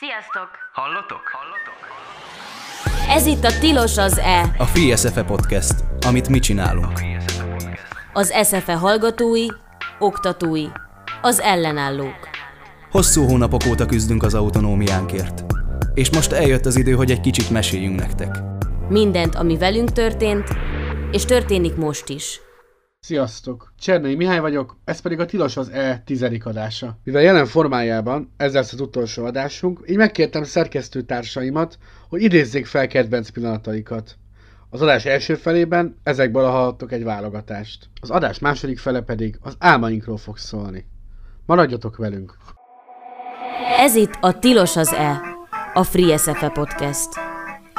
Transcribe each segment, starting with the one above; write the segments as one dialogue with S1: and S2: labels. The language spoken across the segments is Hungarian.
S1: Sziasztok!
S2: Hallotok? Hallotok?
S1: Ez itt a Tilos az E,
S3: A Free SFE Podcast, amit mi csinálunk.
S1: az SFE hallgatói, oktatói, az ellenállók.
S3: Hosszú hónapok óta küzdünk az autonómiánkért. És most eljött az idő, hogy egy kicsit meséljünk nektek.
S1: Mindent, ami velünk történt, és történik most is.
S4: Sziasztok! Csernei Mihály vagyok, ez pedig a Tilos az E tizedik adása. Mivel jelen formájában ez lesz az utolsó adásunk, így megkértem szerkesztőtársaimat, hogy idézzék fel kedvenc pillanataikat. Az adás első felében ezekből hallhattok egy válogatást. Az adás második fele pedig az álmainkról fog szólni. Maradjatok velünk!
S1: Ez itt a Tilos az E, a Free SFE Podcast.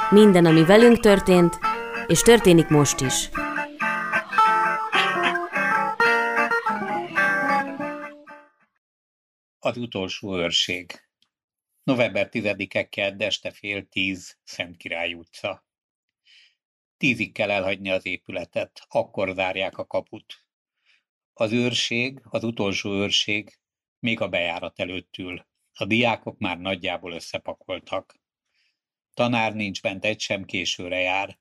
S1: Minden, ami velünk történt, és történik most is.
S5: Az utolsó őrség. November 10-e kedd este fél tíz, Szent Király utca. Tízig kell elhagyni az épületet, akkor zárják a kaput. Az őrség, az utolsó őrség még a bejárat előtt ül. A diákok már nagyjából összepakoltak. Tanár nincs bent, egy sem későre jár.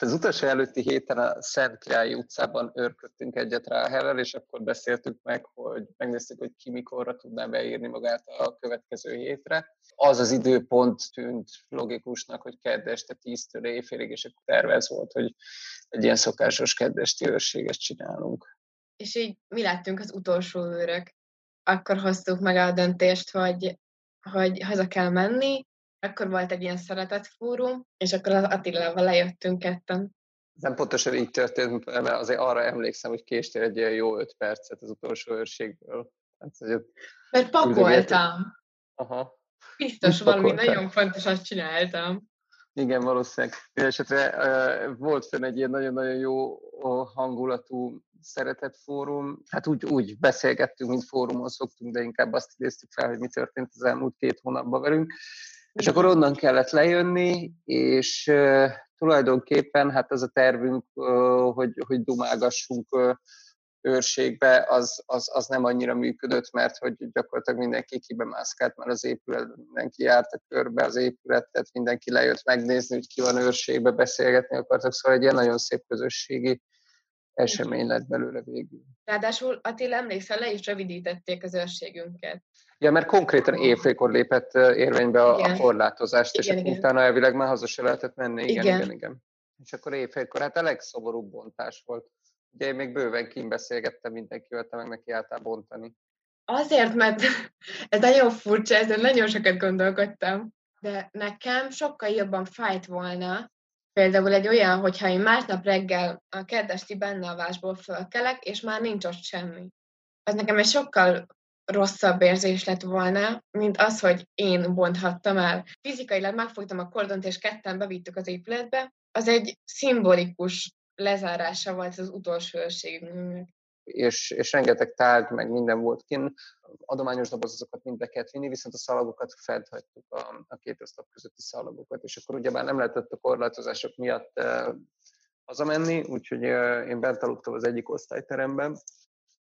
S6: Az utolsó előtti héten a Szent Királyi utcában őrködtünk egyet Ráhellel, és akkor beszéltük meg, hogy megnéztük, hogy ki mikorra tudná beírni magát a következő hétre. Az az időpont tűnt logikusnak, hogy kedd este 10-től éjfélig, és akkor tervez volt, hogy egy ilyen szokásos keddesti őrséget csinálunk.
S7: és így mi lettünk az utolsó őrök. Akkor hoztuk meg a döntést, hogy, hogy haza kell menni, akkor volt egy ilyen szeretetfórum, és akkor az Attilával lejöttünk ketten.
S6: Nem pontosan így történt, mert azért arra emlékszem, hogy késtél egy ilyen jó öt percet az utolsó őrségből. Hát, hogy
S7: Mert pakoltam.
S6: Aha.
S7: Biztos valami nagyon fontosat csináltam.
S6: Igen, valószínűleg. Mindenesetre volt fönn egy ilyen nagyon-nagyon jó hangulatú szeretetfórum. Hát úgy, úgy beszélgettünk, mint fórumon szoktunk, de inkább azt idéztük fel, hogy mi történt az elmúlt két hónapban velünk. És akkor onnan kellett lejönni, és tulajdonképpen hát az a tervünk, hogy, hogy dumálgassunk őrségbe, az, az, az nem annyira működött, mert hogy gyakorlatilag mindenki kibemászkált már az épület, mindenki járta körbe az épületet, mindenki lejött megnézni, hogy ki van őrségbe, beszélgetni akartak, szóval egy ilyen nagyon szép közösségi esemény lett belőle végül.
S7: Ráadásul Attila emlékszel, le is rövidítették az őrségünket.
S6: Ja, mert konkrétan évfélkor lépett érvénybe a, a korlátozást, és
S7: Igen,
S6: akkor
S7: igen.
S6: utána elvileg már haza se lehetett menni. Igen, igen,
S7: Igen.
S6: igen. És akkor évfélkor, hát a legszomorúbb bontás volt. Ugye én még bőven kimbeszélgettem mindenkivel, te meg neki álltál bontani.
S7: Azért, mert ez nagyon furcsa, ezen nagyon sokat gondolkodtam, de nekem sokkal jobban fájt volna, például egy olyan, hogyha én másnap reggel a keddesti bennealvásból fölkelek, és már nincs ott semmi. Az nekem egy sokkal rosszabb érzés lett volna, mint az, hogy én bonthattam el. Fizikailag megfogtam a kordont, és ketten bevittük az épületbe. Az egy szimbolikus lezárása volt az utolsó őrségünknek.
S6: És, és rengeteg tárgy, meg minden volt kint. Adományos dobozokat mind be kellett vinni, viszont a szalagokat fent hagytuk a, a két oszlop közötti szalagokat, és akkor ugyebár nem lehetett a korlátozások miatt eh, hazamenni, úgyhogy eh, én bent aludtam az egyik osztályteremben,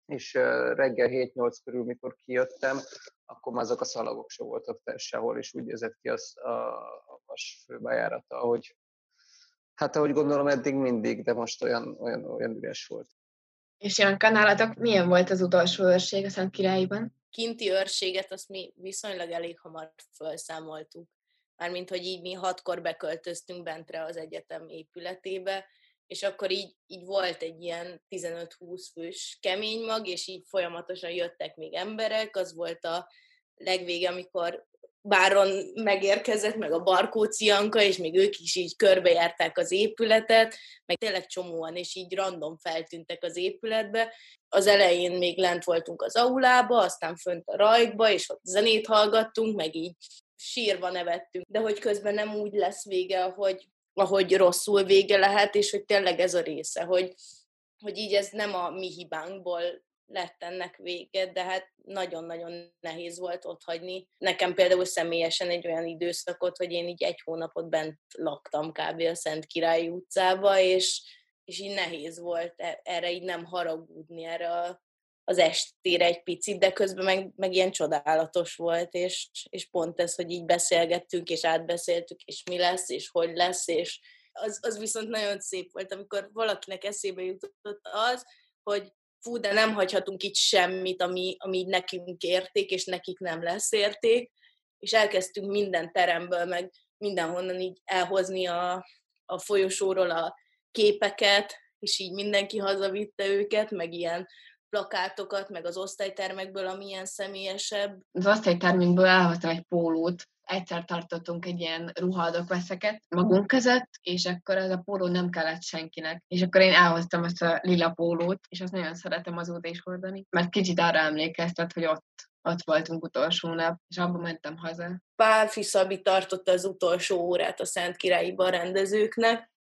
S6: és eh, reggel 7-8 körül, mikor kijöttem, akkor már azok a szalagok se voltak sehol, és úgy nézett ki az a, a vas főbejárata, ahogy Hát ahogy gondolom eddig mindig, de most olyan, olyan, olyan üres volt.
S7: És ilyen kanálatok, milyen volt az utolsó őrség a Szent Királyban?
S8: kinti őrséget azt mi viszonylag elég hamar felszámoltuk. Mármint, hogy így mi hatkor beköltöztünk bentre az egyetem épületébe, és akkor így, így volt egy ilyen 15-20 fős kemény mag, és így folyamatosan jöttek még emberek, az volt a legvége, amikor Báron megérkezett, meg a Barkóci Janka, és még ők is így körbejárták az épületet, meg tényleg csomóan, és így random feltűntek az épületbe. Az elején még lent voltunk az aulába, aztán fönt a rajkba, és ott zenét hallgattunk, meg így sírva nevettünk, de hogy közben nem úgy lesz vége, ahogy, ahogy rosszul vége lehet, és hogy tényleg ez a része, hogy, hogy így ez nem a mi hibánkból lett ennek vége, de hát nagyon-nagyon nehéz volt ott hagyni. Nekem például személyesen egy olyan időszakot, hogy én így egy hónapot bent laktam kb. a Szent Királyi utcába, és, és így nehéz volt e- erre így nem haragudni, erre a, az estére egy picit, de közben meg, meg ilyen csodálatos volt, és, és pont ez, hogy így beszélgettünk, és átbeszéltük, és mi lesz, és hogy lesz, és az, az viszont nagyon szép volt, amikor valakinek eszébe jutott az, hogy fú, de nem hagyhatunk itt semmit, ami, ami nekünk érték, és nekik nem lesz érték, és elkezdtünk minden teremből, meg mindenhonnan így elhozni a, a folyosóról a képeket, és így mindenki hazavitte őket, meg ilyen plakátokat, meg az osztálytermekből, ami ilyen személyesebb.
S7: Az osztálytermünkből elhoztam egy pólót, egyszer tartottunk egy ilyen ruhadok veszeket magunk között, és akkor ez a póló nem kellett senkinek. És akkor én elhoztam ezt a lila pólót, és azt nagyon szeretem azóta is hordani, mert kicsit arra emlékeztet, hogy ott ott voltunk utolsó nap, és abban mentem haza.
S8: Pálfi Szabi tartotta az utolsó órát a Szent Királyiban rendezőknek,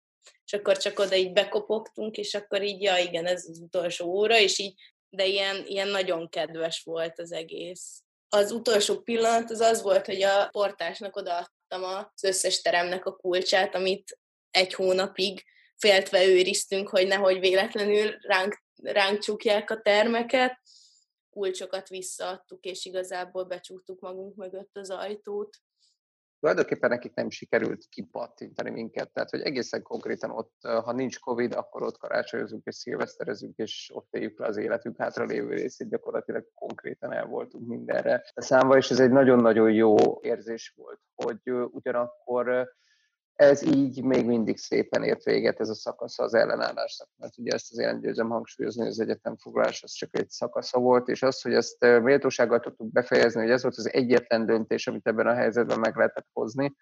S8: és akkor csak oda így bekopogtunk, és akkor így, ja igen, ez az utolsó óra, és így, de ilyen, ilyen nagyon kedves volt az egész. Az utolsó pillanat az az volt, hogy a portásnak odaadtam az összes teremnek a kulcsát, amit egy hónapig féltve őriztünk, hogy nehogy véletlenül ránk, ránk csukják a termeket, kulcsokat visszaadtuk, és igazából becsuktuk magunk mögött az ajtót.
S6: Tulajdonképpen nekik nem sikerült kipattintani minket, tehát hogy egészen konkrétan ott, ha nincs Covid, akkor ott karácsonyozunk és szilveszterezünk, és ott éljük le az életünk hátra lévő részét, gyakorlatilag konkrétan el voltunk mindenre számva, és ez egy nagyon-nagyon jó érzés volt, hogy ugyanakkor ez így még mindig szépen ért véget ez a szakasza az ellenállásnak, mert ugye ezt nem győzem hangsúlyozni, hogy az egyetemfoglalás az csak egy szakasza volt, és az, hogy ezt méltósággal tudtuk befejezni, hogy ez volt az egyetlen döntés, amit ebben a helyzetben meg lehetett hozni,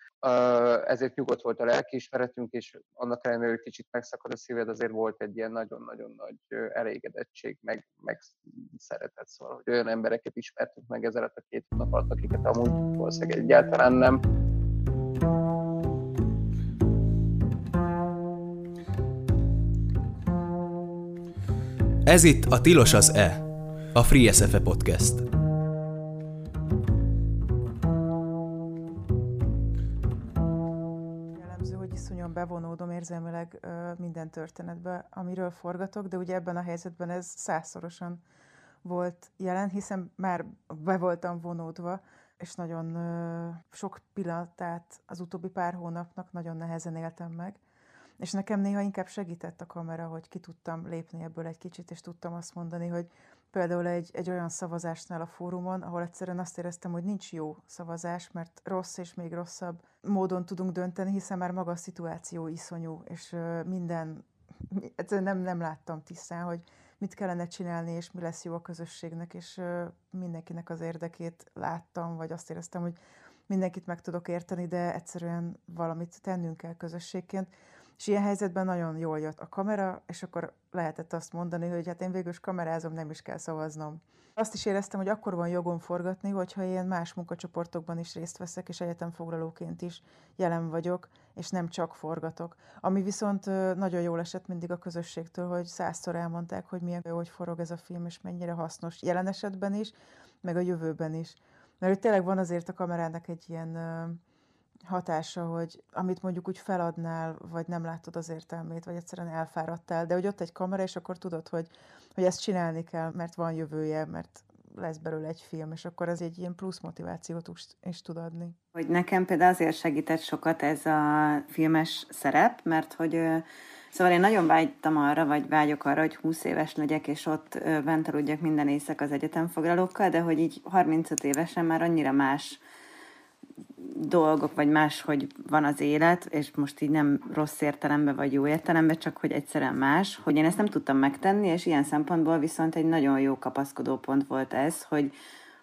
S6: ezért nyugodt volt a lelkiismeretünk, és annak ellenére, hogy kicsit megszakad a szíved, azért volt egy ilyen nagyon-nagyon nagy elégedettség, meg, meg szeretet, szóval, hogy olyan embereket ismertünk meg ezzel a két nap alatt, akiket amúgy valószínűleg egyáltalán nem.
S3: Ez itt a Tilos az E, a Free SFE Podcast.
S2: Jellemző, hogy iszonyan bevonódom érzelmileg minden történetbe, amiről forgatok, de ugye ebben a helyzetben ez százszorosan volt jelen, hiszen már be voltam vonódva, és nagyon sok pillanatát az utóbbi pár hónapnak nagyon nehezen éltem meg. És nekem néha inkább segített a kamera, hogy ki tudtam lépni ebből egy kicsit, és tudtam azt mondani, hogy például egy, egy olyan szavazásnál a fórumon, ahol egyszerűen azt éreztem, hogy nincs jó szavazás, mert rossz és még rosszabb módon tudunk dönteni, hiszen már maga a szituáció iszonyú, és minden, egyszerűen nem, nem láttam tisztán, hogy mit kellene csinálni, és mi lesz jó a közösségnek, és mindenkinek az érdekét láttam, vagy azt éreztem, hogy mindenkit meg tudok érteni, de egyszerűen valamit tennünk kell közösségként. És ilyen helyzetben nagyon jól jött a kamera, és akkor lehetett azt mondani, hogy hát én végül is kamerázom, nem is kell szavaznom. Azt is éreztem, hogy akkor van jogom forgatni, hogyha én más munkacsoportokban is részt veszek, és egyetemfoglalóként is jelen vagyok, és nem csak forgatok. Ami viszont nagyon jól esett mindig a közösségtől, hogy százszor elmondták, hogy milyen jó, hogy forog ez a film, és mennyire hasznos jelen esetben is, meg a jövőben is. Mert hogy tényleg van azért a kamerának egy ilyen hatása, hogy amit mondjuk úgy feladnál, vagy nem látod az értelmét, vagy egyszerűen elfáradtál, de hogy ott egy kamera, és akkor tudod, hogy, hogy ezt csinálni kell, mert van jövője, mert lesz belőle egy film, és akkor ez egy ilyen plusz motivációt is tud adni.
S9: Hogy nekem például azért segített sokat ez a filmes szerep, mert hogy Szóval én nagyon vágytam arra, vagy vágyok arra, hogy 20 éves legyek, és ott bent aludjak minden éjszaka az egyetemfoglalókkal, de hogy így 35 évesen már annyira más dolgok, vagy más, hogy van az élet, és most így nem rossz értelemben, vagy jó értelemben, csak hogy egyszerűen más, hogy én ezt nem tudtam megtenni, és ilyen szempontból viszont egy nagyon jó kapaszkodó pont volt ez, hogy,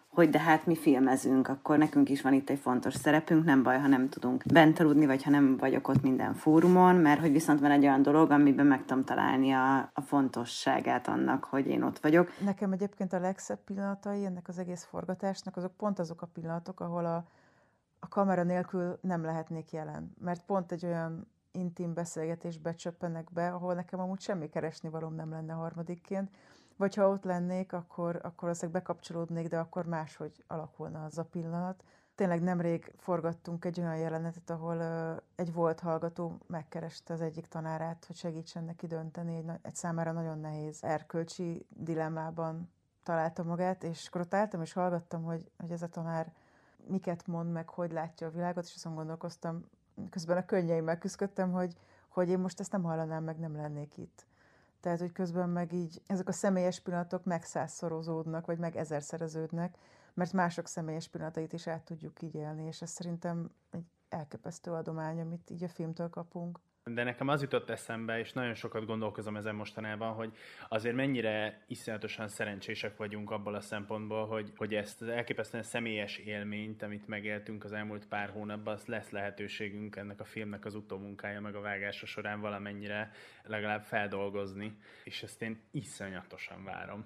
S9: hogy de hát mi filmezünk, akkor nekünk is van itt egy fontos szerepünk, nem baj, ha nem tudunk bent aludni, vagy ha nem vagyok ott minden fórumon, mert hogy viszont van egy olyan dolog, amiben meg tudom találni a, a fontosságát annak, hogy én ott vagyok.
S2: Nekem egyébként a legszebb pillanatai ennek az egész forgatásnak, azok pont azok a pillanatok, ahol a, a kamera nélkül nem lehetnék jelen, mert pont egy olyan intim beszélgetésbe csöppenek be, ahol nekem amúgy semmi keresni valóm nem lenne harmadikként, vagy ha ott lennék, akkor, akkor azért bekapcsolódnék, de akkor máshogy alakulna az a pillanat. Tényleg nemrég forgattunk egy olyan jelenetet, ahol uh, egy volt hallgató megkereste az egyik tanárát, hogy segítsen neki dönteni egy, egy számára nagyon nehéz erkölcsi dilemmában találta magát, és akkor ott álltam, és hallgattam, hogy, hogy ez a tanár miket mond, meg hogy látja a világot, és azon gondolkoztam, közben a könnyeimmel küzdöttem, hogy, hogy én most ezt nem hallanám, meg nem lennék itt. Tehát, hogy közben meg így ezek a személyes pillanatok megszázszorozódnak, vagy meg ezerszereződnek, mert mások személyes pillanatait is át tudjuk így élni, és ez szerintem egy elképesztő adomány, amit így a filmtől kapunk.
S10: De nekem az jutott eszembe, és nagyon sokat gondolkozom ezen mostanában, hogy azért mennyire iszonyatosan szerencsések vagyunk abból a szempontból, hogy, hogy ezt az elképesztően személyes élményt, amit megéltünk az elmúlt pár hónapban, azt lesz lehetőségünk ennek a filmnek az utómunkája, meg a vágása során valamennyire legalább feldolgozni, és ezt én iszonyatosan várom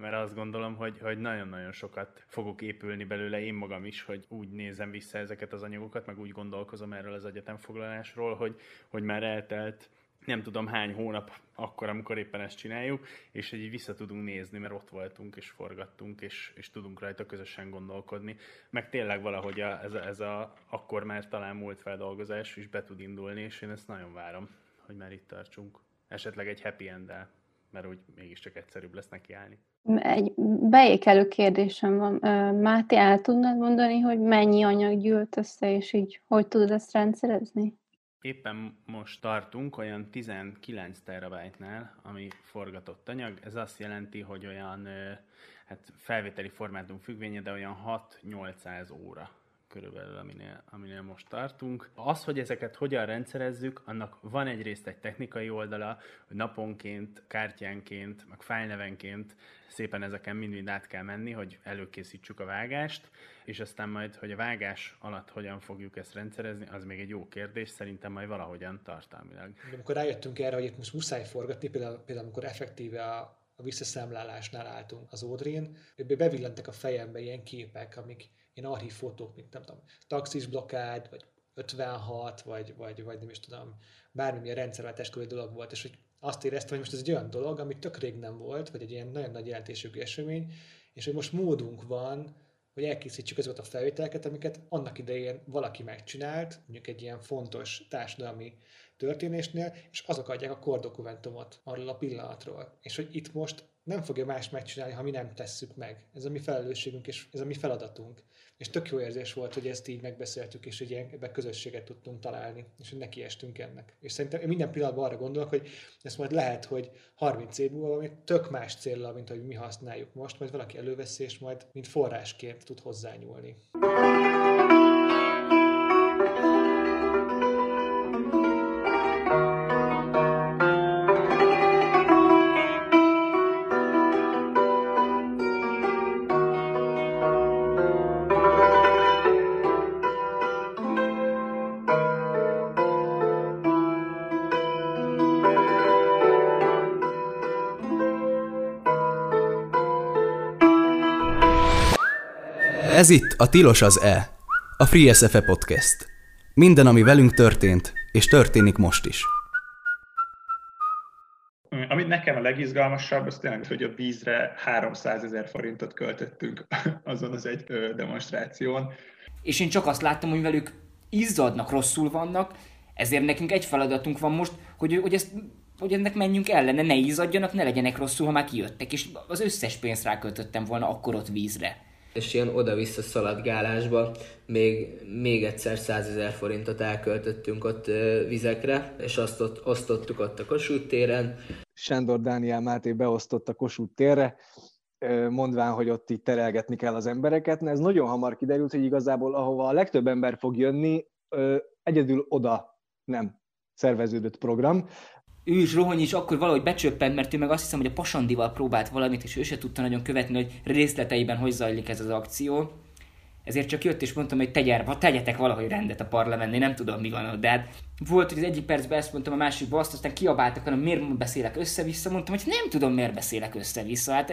S10: mert azt gondolom, hogy, hogy nagyon-nagyon sokat fogok épülni belőle én magam is, hogy úgy nézem vissza ezeket az anyagokat, meg úgy gondolkozom erről az egyetemfoglalásról, hogy, hogy már eltelt nem tudom hány hónap akkor, amikor éppen ezt csináljuk, és így vissza tudunk nézni, mert ott voltunk, és forgattunk, és, és tudunk rajta közösen gondolkodni. Meg tényleg valahogy a, ez, a, ez a akkor már talán múlt feldolgozás is be tud indulni, és én ezt nagyon várom, hogy már itt tartsunk. Esetleg egy happy end mert úgy mégiscsak egyszerűbb lesz neki állni.
S11: Egy beékelő kérdésem van. Máté, el tudnád mondani, hogy mennyi anyag gyűlt össze, és így hogy tudod ezt rendszerezni?
S10: Éppen most tartunk olyan 19 terabájtnál, ami forgatott anyag. Ez azt jelenti, hogy olyan hát felvételi formátum függvénye, de olyan 6-800 óra körülbelül, aminél, aminél most tartunk. Az, hogy ezeket hogyan rendszerezzük, annak van egyrészt egy technikai oldala, hogy naponként, kártyánként, meg fájlnevenként szépen ezeken mind-mind át kell menni, hogy előkészítsük a vágást, és aztán majd, hogy a vágás alatt hogyan fogjuk ezt rendszerezni, az még egy jó kérdés, szerintem majd valahogyan tartalmilag.
S12: Amikor rájöttünk erre, hogy itt most muszáj forgatni, például, például amikor effektíve a, a visszaszámlálásnál álltunk az Ódrén, bevillentek a fejembe ilyen képek, amik ilyen archív fotók, mint nem tudom, taxis blokkád, vagy 56, vagy, vagy, vagy nem is tudom, bármilyen rendszerváltás körül dolog volt, és hogy azt éreztem, hogy most ez egy olyan dolog, ami tök rég nem volt, vagy egy ilyen nagyon nagy jelentésű esemény, és hogy most módunk van, hogy elkészítsük azokat a felvételeket, amiket annak idején valaki megcsinált, mondjuk egy ilyen fontos társadalmi történésnél, és azok adják a kordokumentumot arról a pillanatról. És hogy itt most nem fogja más megcsinálni, ha mi nem tesszük meg. Ez a mi felelősségünk, és ez a mi feladatunk. És tök jó érzés volt, hogy ezt így megbeszéltük, és hogy ebben közösséget tudtunk találni, és hogy nekiestünk ennek. És szerintem én minden pillanatban arra gondolok, hogy ezt majd lehet, hogy 30 év múlva valami tök más célra, mint hogy mi használjuk most, majd valaki előveszi, és majd mint forrásként tud hozzányúlni.
S3: Ez itt a Tilos az E, a Free SFE Podcast. Minden, ami velünk történt, és történik most is.
S13: Amit nekem a legizgalmasabb, az tényleg, hogy a vízre 300 ezer forintot költöttünk azon az egy demonstráción.
S14: És én csak azt láttam, hogy velük izzadnak, rosszul vannak, ezért nekünk egy feladatunk van most, hogy, hogy ezt hogy ennek menjünk ellene, ne izzadjanak, ne legyenek rosszul, ha már kijöttek, és az összes pénzt ráköltöttem volna akkor ott vízre
S15: és ilyen oda-vissza szaladgálásba még, még egyszer 100 ezer forintot elköltöttünk ott vizekre, és azt ott, osztottuk ott a Kossuth téren.
S16: Sándor Dániel Máté beosztott a Kossuth térre, mondván, hogy ott így terelgetni kell az embereket. Ez nagyon hamar kiderült, hogy igazából ahova a legtöbb ember fog jönni, egyedül oda nem szerveződött program
S14: ő is Rohony is akkor valahogy becsöppent, mert ő meg azt hiszem, hogy a Pasandival próbált valamit, és ő se tudta nagyon követni, hogy részleteiben hogy zajlik ez az akció. Ezért csak jött és mondtam, hogy tegyer, ha tegyetek valahogy rendet a parlamentnél, nem tudom mi van ott. De hát volt, hogy az egyik percben ezt mondtam, a másikban azt, aztán kiabáltak, hanem miért beszélek össze-vissza, mondtam, hogy nem tudom, miért beszélek össze-vissza. Hát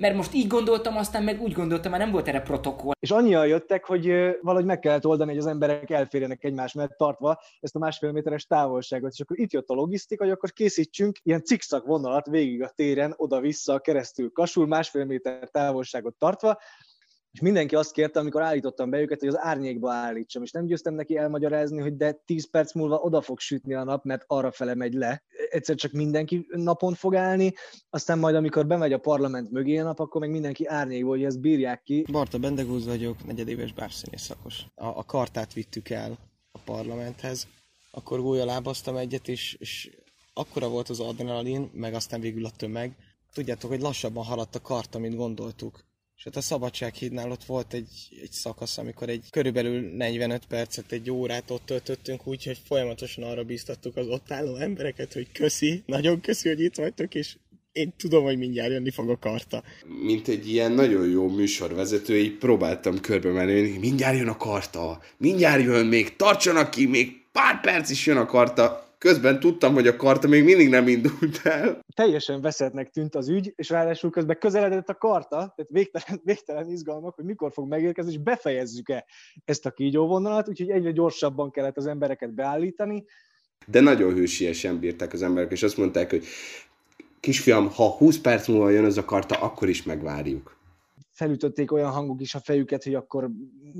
S14: mert most így gondoltam, aztán meg úgy gondoltam, már nem volt erre protokoll.
S16: És annyian jöttek, hogy valahogy meg kellett oldani, hogy az emberek elférjenek egymás mellett tartva ezt a másfél méteres távolságot. És akkor itt jött a logisztika, hogy akkor készítsünk ilyen cikszak vonalat végig a téren, oda-vissza, keresztül kasul, másfél méter távolságot tartva, és mindenki azt kérte, amikor állítottam be őket, hogy az árnyékba állítsam, és nem győztem neki elmagyarázni, hogy de 10 perc múlva oda fog sütni a nap, mert arra fele megy le. Egyszer csak mindenki napon fog állni, aztán majd amikor bemegy a parlament mögé a nap, akkor meg mindenki árnyékból, hogy ezt bírják ki.
S17: Barta Bendegúz vagyok, negyedéves bárszínész szakos. A, a kartát vittük el a parlamenthez, akkor gólya lábaztam egyet, és, és akkora volt az adrenalin, meg aztán végül a tömeg. Tudjátok, hogy lassabban haladt a karta, mint gondoltuk. És ott a Szabadsághídnál ott volt egy, egy szakasz, amikor egy körülbelül 45 percet, egy órát ott töltöttünk, úgyhogy folyamatosan arra bíztattuk az ott álló embereket, hogy köszi, nagyon köszi, hogy itt vagytok, és én tudom, hogy mindjárt jönni fog a karta.
S18: Mint egy ilyen nagyon jó műsorvezető, így próbáltam körbe menni, mindjárt jön a karta, mindjárt jön, még tartsanak ki, még pár perc is jön a karta. Közben tudtam, hogy a karta még mindig nem indult el.
S16: Teljesen veszettnek tűnt az ügy, és ráadásul közben közeledett a karta, tehát végtelen, végtelen izgalmak, hogy mikor fog megérkezni, és befejezzük-e ezt a kígyóvonalat, úgyhogy egyre gyorsabban kellett az embereket beállítani.
S18: De nagyon hősiesen bírták az emberek, és azt mondták, hogy kisfiam, ha 20 perc múlva jön az a karta, akkor is megvárjuk
S16: felütötték olyan hangok is a fejüket, hogy akkor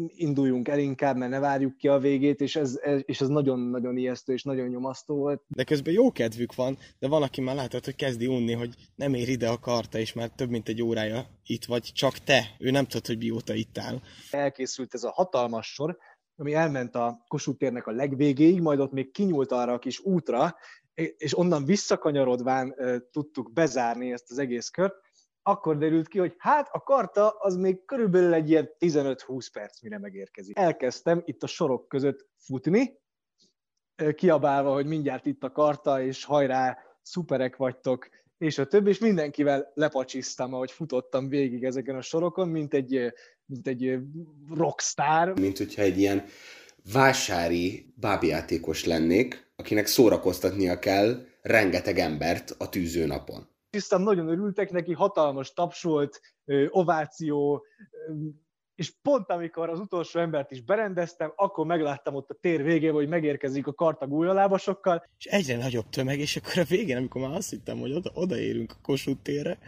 S16: induljunk el inkább, mert ne várjuk ki a végét, és ez, ez, és ez nagyon-nagyon ijesztő és nagyon nyomasztó volt.
S17: De közben jó kedvük van, de van, aki már látod, hogy kezdi unni, hogy nem ér ide a karta, és már több mint egy órája itt vagy, csak te. Ő nem tudod, hogy mióta itt áll.
S16: Elkészült ez a hatalmas sor, ami elment a Kossuth térnek a legvégéig, majd ott még kinyúlt arra a kis útra, és onnan visszakanyarodván tudtuk bezárni ezt az egész kört, akkor derült ki, hogy hát a karta az még körülbelül egy ilyen 15-20 perc, mire megérkezik. Elkezdtem itt a sorok között futni, kiabálva, hogy mindjárt itt a karta, és hajrá, szuperek vagytok, és a többi, és mindenkivel lepacsisztam, ahogy futottam végig ezeken a sorokon, mint egy, mint egy rockstar.
S18: Mint hogyha egy ilyen vásári bábjátékos lennék, akinek szórakoztatnia kell rengeteg embert a tűzőnapon
S16: tisztán nagyon örültek neki, hatalmas tapsolt, ováció, és pont amikor az utolsó embert is berendeztem, akkor megláttam ott a tér végén, hogy megérkezik a karta gólyalábasokkal.
S17: És egyre nagyobb tömeg, és akkor a végén, amikor már azt hittem, hogy oda, odaérünk a Kossuth térre,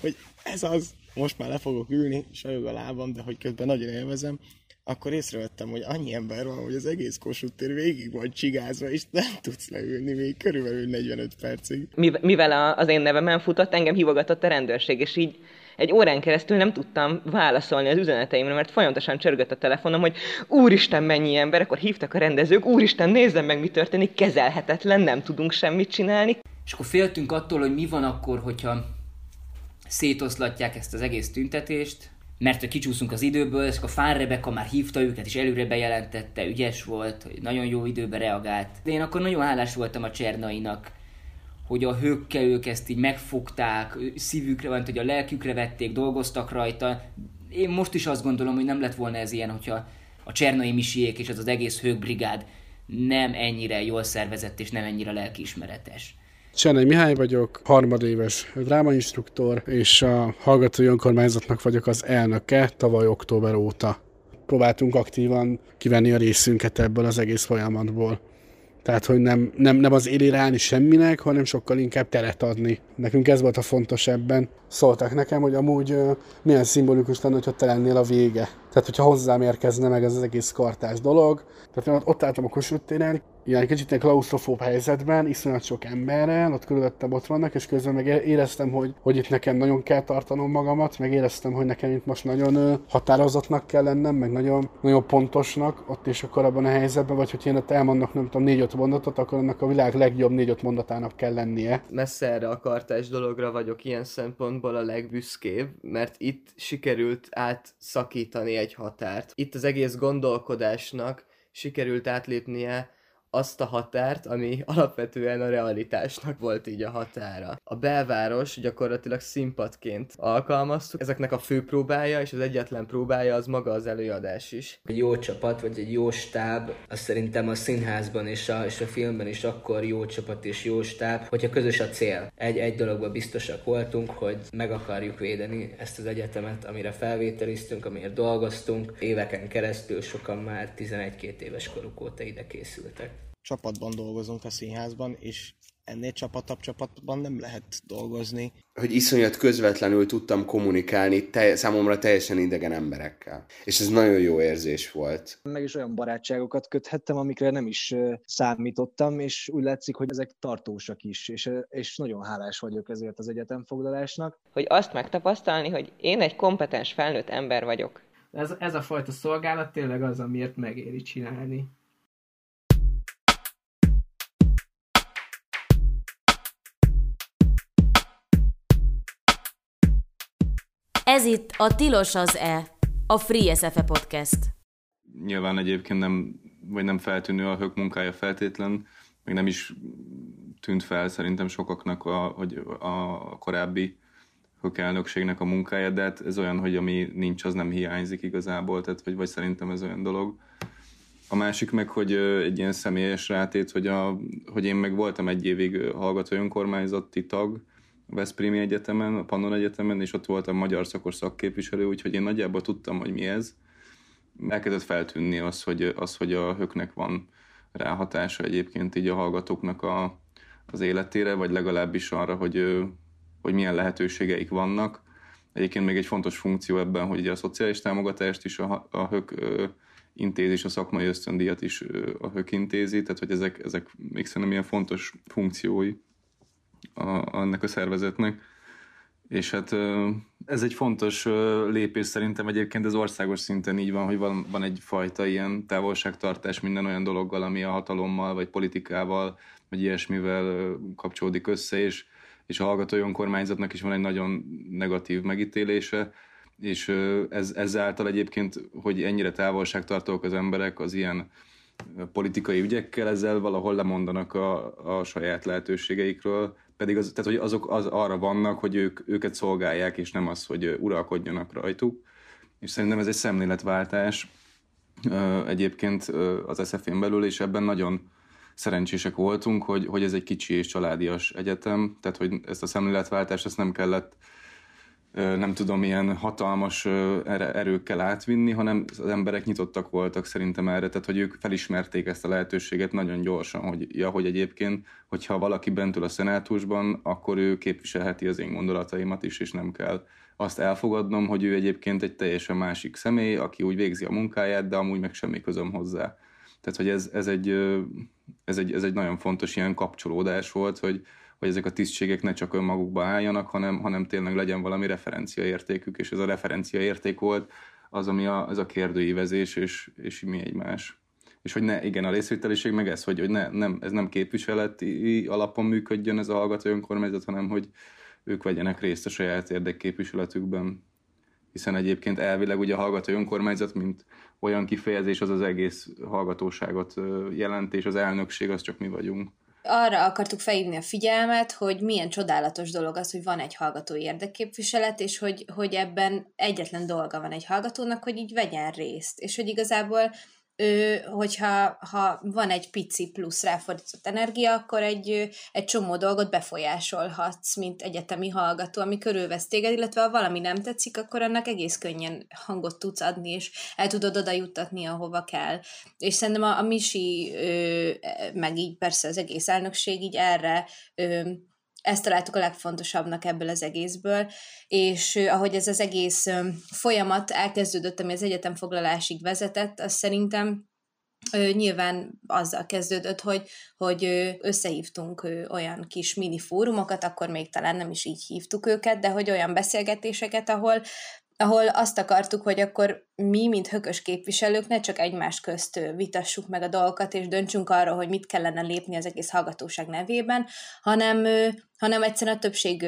S17: hogy ez az, most már le fogok ülni, sajog a lábam, de hogy közben nagyon élvezem, akkor észrevettem, hogy annyi ember van, hogy az egész Kossuth tér végig van csigázva, és nem tudsz leülni még körülbelül 45 percig.
S19: Mivel az én nevemen futott, engem hívogatott a rendőrség, és így egy órán keresztül nem tudtam válaszolni az üzeneteimre, mert folyamatosan csörgött a telefonom, hogy úristen, mennyi ember, akkor hívtak a rendezők, úristen, nézzem meg, mi történik, kezelhetetlen, nem tudunk semmit csinálni.
S14: És akkor féltünk attól, hogy mi van akkor, hogyha szétoszlatják ezt az egész tüntetést, mert hogy kicsúszunk az időből, és akkor Fán Rebecca már hívta őket, és előre bejelentette, ügyes volt, hogy nagyon jó időben reagált. De én akkor nagyon hálás voltam a Csernainak, hogy a hőkkel ők ezt így megfogták, szívükre van, hogy a lelkükre vették, dolgoztak rajta. Én most is azt gondolom, hogy nem lett volna ez ilyen, hogyha a Csernai Misiék és az az egész hőkbrigád nem ennyire jól szervezett és nem ennyire lelkiismeretes.
S4: Csernei Mihály vagyok, harmadéves drámainstruktor, és a hallgatói önkormányzatnak vagyok az elnöke tavaly október óta. Próbáltunk aktívan kivenni a részünket ebből az egész folyamatból. Tehát, hogy nem, nem, nem az élére állni semminek, hanem sokkal inkább teret adni. Nekünk ez volt a fontos ebben. Szóltak nekem, hogy amúgy uh, milyen szimbolikus lenne, hogyha te lennél a vége. Tehát, hogyha hozzám érkezne meg ez az egész kartás dolog. Tehát én ott álltam a Kossuth téren, ilyen kicsit ilyen klaustrofób helyzetben, iszonyat sok emberrel, ott körülöttem ott vannak, és közben meg éreztem, hogy, hogy itt nekem nagyon kell tartanom magamat, meg éreztem, hogy nekem itt most nagyon határozottnak kell lennem, meg nagyon, nagyon pontosnak ott és akkor abban a helyzetben, vagy hogy én ott elmondok, nem tudom, négy-öt mondatot, akkor annak a világ legjobb négy-öt mondatának kell lennie.
S20: Messze erre a kartás dologra vagyok ilyen szempontból a legbüszkébb, mert itt sikerült átszakítani egy határt. Itt az egész gondolkodásnak sikerült átlépnie azt a határt, ami alapvetően a realitásnak volt így a határa. A belváros gyakorlatilag színpadként alkalmaztuk. Ezeknek a fő próbája és az egyetlen próbája az maga az előadás is.
S15: Egy jó csapat, vagy egy jó stáb, az szerintem a színházban és a, és a filmben is akkor jó csapat és jó stáb, hogyha közös a cél. Egy, egy dologban biztosak voltunk, hogy meg akarjuk védeni ezt az egyetemet, amire felvételiztünk, amiért dolgoztunk. Éveken keresztül sokan már 11-2 éves koruk óta ide készültek
S17: csapatban dolgozunk a színházban, és ennél csapatabb csapatban nem lehet dolgozni.
S18: Hogy iszonyat közvetlenül tudtam kommunikálni te, számomra teljesen idegen emberekkel. És ez nagyon jó érzés volt.
S16: Meg is olyan barátságokat köthettem, amikre nem is számítottam, és úgy látszik, hogy ezek tartósak is, és, és nagyon hálás vagyok ezért az egyetemfoglalásnak.
S19: Hogy azt megtapasztalni, hogy én egy kompetens felnőtt ember vagyok.
S21: Ez, ez a fajta szolgálat tényleg az, amiért megéri csinálni.
S1: Ez itt a Tilos az E, a Free SFE podcast.
S22: Nyilván egyébként nem, vagy nem feltűnő a hök munkája feltétlen, meg nem is tűnt fel szerintem sokaknak, a, hogy a korábbi hök elnökségnek a munkája, de hát ez olyan, hogy ami nincs, az nem hiányzik igazából, tehát vagy, vagy szerintem ez olyan dolog. A másik meg, hogy egy ilyen személyes rátét, hogy, a, hogy én meg voltam egy évig hallgató önkormányzati tag, Veszprémi Egyetemen, a Pannon Egyetemen, és ott voltam magyar szakos szakképviselő, úgyhogy én nagyjából tudtam, hogy mi ez. Elkezdett feltűnni az, hogy, az, hogy a höknek van ráhatása egyébként így a hallgatóknak a, az életére, vagy legalábbis arra, hogy, hogy milyen lehetőségeik vannak. Egyébként még egy fontos funkció ebben, hogy a szociális támogatást is a, a hök intézi, és a szakmai ösztöndíjat is a hök intézi, tehát hogy ezek, ezek még szerintem ilyen fontos funkciói a, annak a szervezetnek. És hát ez egy fontos lépés szerintem. Egyébként az országos szinten így van, hogy van, van egyfajta ilyen távolságtartás minden olyan dologgal, ami a hatalommal, vagy politikával, vagy ilyesmivel kapcsolódik össze, és, és a hallgatói önkormányzatnak is van egy nagyon negatív megítélése, és ez, ezáltal egyébként, hogy ennyire távolságtartók az emberek az ilyen politikai ügyekkel, ezzel valahol lemondanak a, a saját lehetőségeikről, pedig az, tehát, hogy azok az arra vannak, hogy ők, őket szolgálják, és nem az, hogy uralkodjanak rajtuk. És szerintem ez egy szemléletváltás egyébként az SZF-én belül, és ebben nagyon szerencsések voltunk, hogy, hogy ez egy kicsi és családias egyetem, tehát hogy ezt a szemléletváltást ezt nem kellett nem tudom, ilyen hatalmas erőkkel átvinni, hanem az emberek nyitottak voltak szerintem erre, tehát hogy ők felismerték ezt a lehetőséget nagyon gyorsan, hogy ja, hogy egyébként, hogyha valaki bent ül a szenátusban, akkor ő képviselheti az én gondolataimat is, és nem kell azt elfogadnom, hogy ő egyébként egy teljesen másik személy, aki úgy végzi a munkáját, de amúgy meg semmi közöm hozzá. Tehát, hogy ez, ez, egy, ez, egy, ez egy nagyon fontos ilyen kapcsolódás volt, hogy, hogy ezek a tisztségek ne csak önmagukba álljanak, hanem, hanem tényleg legyen valami referenciaértékük, és ez a referenciaérték volt az, ami a, az a kérdőívezés, és, és mi egymás. És hogy ne, igen, a részvételiség meg ez, hogy, hogy ne, nem, ez nem képviseleti alapon működjön ez a hallgató önkormányzat, hanem hogy ők vegyenek részt a saját érdekképviseletükben. Hiszen egyébként elvileg ugye a hallgató önkormányzat, mint olyan kifejezés, az az egész hallgatóságot jelent, és az elnökség az csak mi vagyunk
S23: arra akartuk felhívni a figyelmet, hogy milyen csodálatos dolog az, hogy van egy hallgató érdekképviselet, és hogy, hogy ebben egyetlen dolga van egy hallgatónak, hogy így vegyen részt, és hogy igazából ő, hogyha ha van egy pici plusz ráfordított energia, akkor egy, egy csomó dolgot befolyásolhatsz, mint egyetemi hallgató, ami körülvesz téged, illetve ha valami nem tetszik, akkor annak egész könnyen hangot tudsz adni, és el tudod oda juttatni, ahova kell. És szerintem a, a Misi, ő, meg így persze az egész elnökség így erre ő, ezt találtuk a legfontosabbnak ebből az egészből, és ahogy ez az egész folyamat elkezdődött, ami az egyetemfoglalásig vezetett, az szerintem nyilván azzal kezdődött, hogy, hogy összehívtunk olyan kis mini fórumokat, akkor még talán nem is így hívtuk őket, de hogy olyan beszélgetéseket, ahol ahol azt akartuk, hogy akkor mi, mint hökös képviselők, ne csak egymás közt vitassuk meg a dolgokat, és döntsünk arról, hogy mit kellene lépni az egész hallgatóság nevében, hanem, hanem egyszerűen a többség,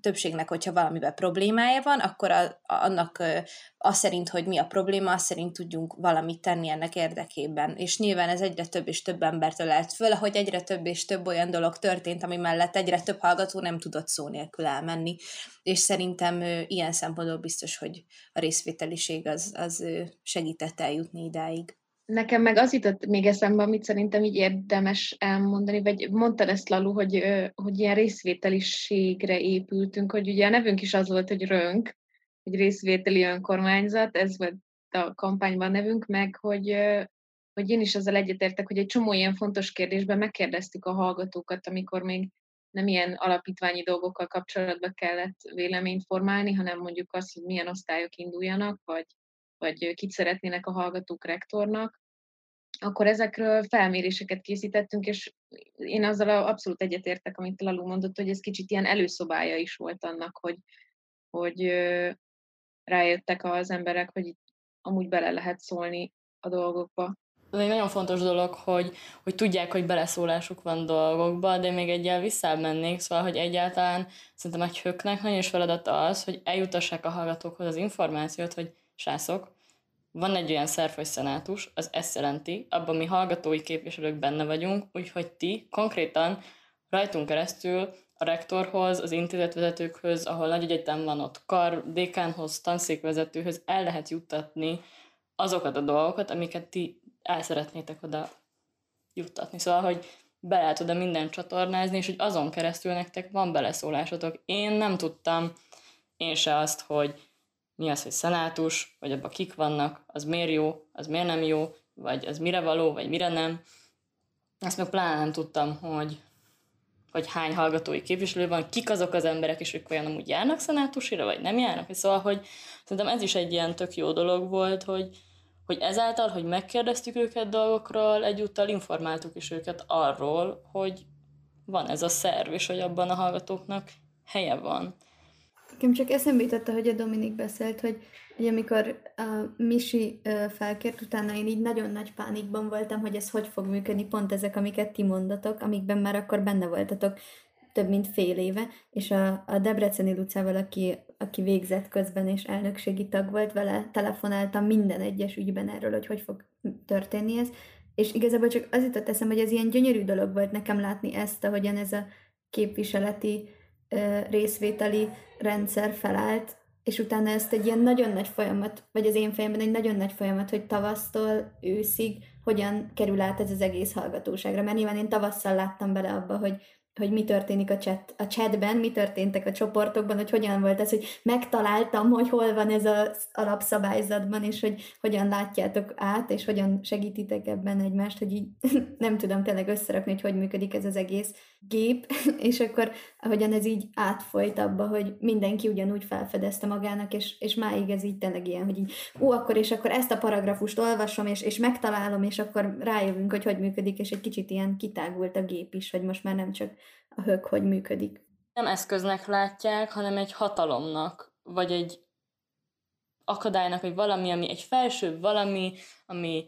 S23: többségnek, hogyha valamivel problémája van, akkor a, annak az szerint, hogy mi a probléma, az szerint tudjunk valamit tenni ennek érdekében. És nyilván ez egyre több és több embertől lehet föl, ahogy egyre több és több olyan dolog történt, ami mellett egyre több hallgató nem tudott szó nélkül elmenni. És szerintem ilyen szempontból biztos, hogy a részvételiség az, az segített eljutni idáig.
S7: Nekem meg az jutott még eszembe, amit szerintem így érdemes elmondani, vagy mondtad ezt, Lalu, hogy, hogy ilyen részvételiségre épültünk, hogy ugye a nevünk is az volt, hogy rönk, egy részvételi önkormányzat, ez volt a kampányban nevünk, meg hogy hogy én is ezzel egyetértek, hogy egy csomó ilyen fontos kérdésben megkérdeztük a hallgatókat, amikor még nem ilyen alapítványi dolgokkal kapcsolatban kellett véleményt formálni, hanem mondjuk azt, hogy milyen osztályok induljanak, vagy, vagy kit szeretnének a hallgatók rektornak, akkor ezekről felméréseket készítettünk, és én azzal abszolút egyetértek, amit Lalu mondott, hogy ez kicsit ilyen előszobája is volt annak, hogy, hogy rájöttek az emberek, hogy itt amúgy bele lehet szólni a dolgokba.
S24: Ez egy nagyon fontos dolog, hogy, hogy tudják, hogy beleszólásuk van dolgokba, de még egyel visszább mennék, szóval, hogy egyáltalán szerintem egy höknek nagyon is feladata az, hogy eljutassák a hallgatókhoz az információt, hogy sászok, van egy olyan szerv, hogy szenátus, az ezt jelenti, abban mi hallgatói képviselők benne vagyunk, úgyhogy ti konkrétan rajtunk keresztül a rektorhoz, az intézetvezetőkhöz, ahol nagy egyetem van ott, kar, dékánhoz, tanszékvezetőhöz el lehet juttatni azokat a dolgokat, amiket ti el szeretnétek oda juttatni. Szóval, hogy be lehet oda minden csatornázni, és hogy azon keresztül nektek van beleszólásotok. Én nem tudtam én se azt, hogy mi az, hogy szenátus, vagy abban kik vannak, az miért jó, az miért nem jó, vagy az mire való, vagy mire nem. Azt meg pláne nem tudtam, hogy, hogy hány hallgatói képviselő van, kik azok az emberek, és ők olyan amúgy járnak szenátusira, vagy nem járnak. Szóval, hogy szerintem ez is egy ilyen tök jó dolog volt, hogy, hogy ezáltal, hogy megkérdeztük őket dolgokról, egyúttal informáltuk is őket arról, hogy van ez a szerv, és hogy abban a hallgatóknak helye van.
S25: Nekem csak eszembe jutott, hogy a Dominik beszélt, hogy, hogy amikor a Misi felkért, utána én így nagyon nagy pánikban voltam, hogy ez hogy fog működni, pont ezek, amiket ti mondatok, amikben már akkor benne voltatok több mint fél éve, és a, a Debreceni Lucával, aki, aki végzett közben és elnökségi tag volt, vele telefonáltam minden egyes ügyben erről, hogy hogy fog történni ez, és igazából csak az jutott eszem, hogy ez ilyen gyönyörű dolog volt nekem látni ezt, ahogyan ez a képviseleti részvételi rendszer felállt, és utána ezt egy ilyen nagyon nagy folyamat, vagy az én fejemben egy nagyon nagy folyamat, hogy tavasztól őszig hogyan kerül át ez az egész hallgatóságra. Mert nyilván én tavasszal láttam bele abba, hogy hogy mi történik a, chat, a chatben, mi történtek a csoportokban, hogy hogyan volt ez, hogy megtaláltam, hogy hol van ez az alapszabályzatban, és hogy hogyan látjátok át, és hogyan segítitek ebben egymást, hogy így nem tudom tényleg összerakni, hogy hogy működik ez az egész gép, és akkor ahogyan ez így átfolyt abba, hogy mindenki ugyanúgy felfedezte magának, és, és máig ez így tényleg ilyen, hogy így, ó, akkor és akkor ezt a paragrafust olvasom, és, és megtalálom, és akkor rájövünk, hogy hogy működik, és egy kicsit ilyen kitágult a gép is, hogy most már nem csak a hök hogy működik.
S24: Nem eszköznek látják, hanem egy hatalomnak, vagy egy akadálynak, vagy valami, ami egy felsőbb valami, ami,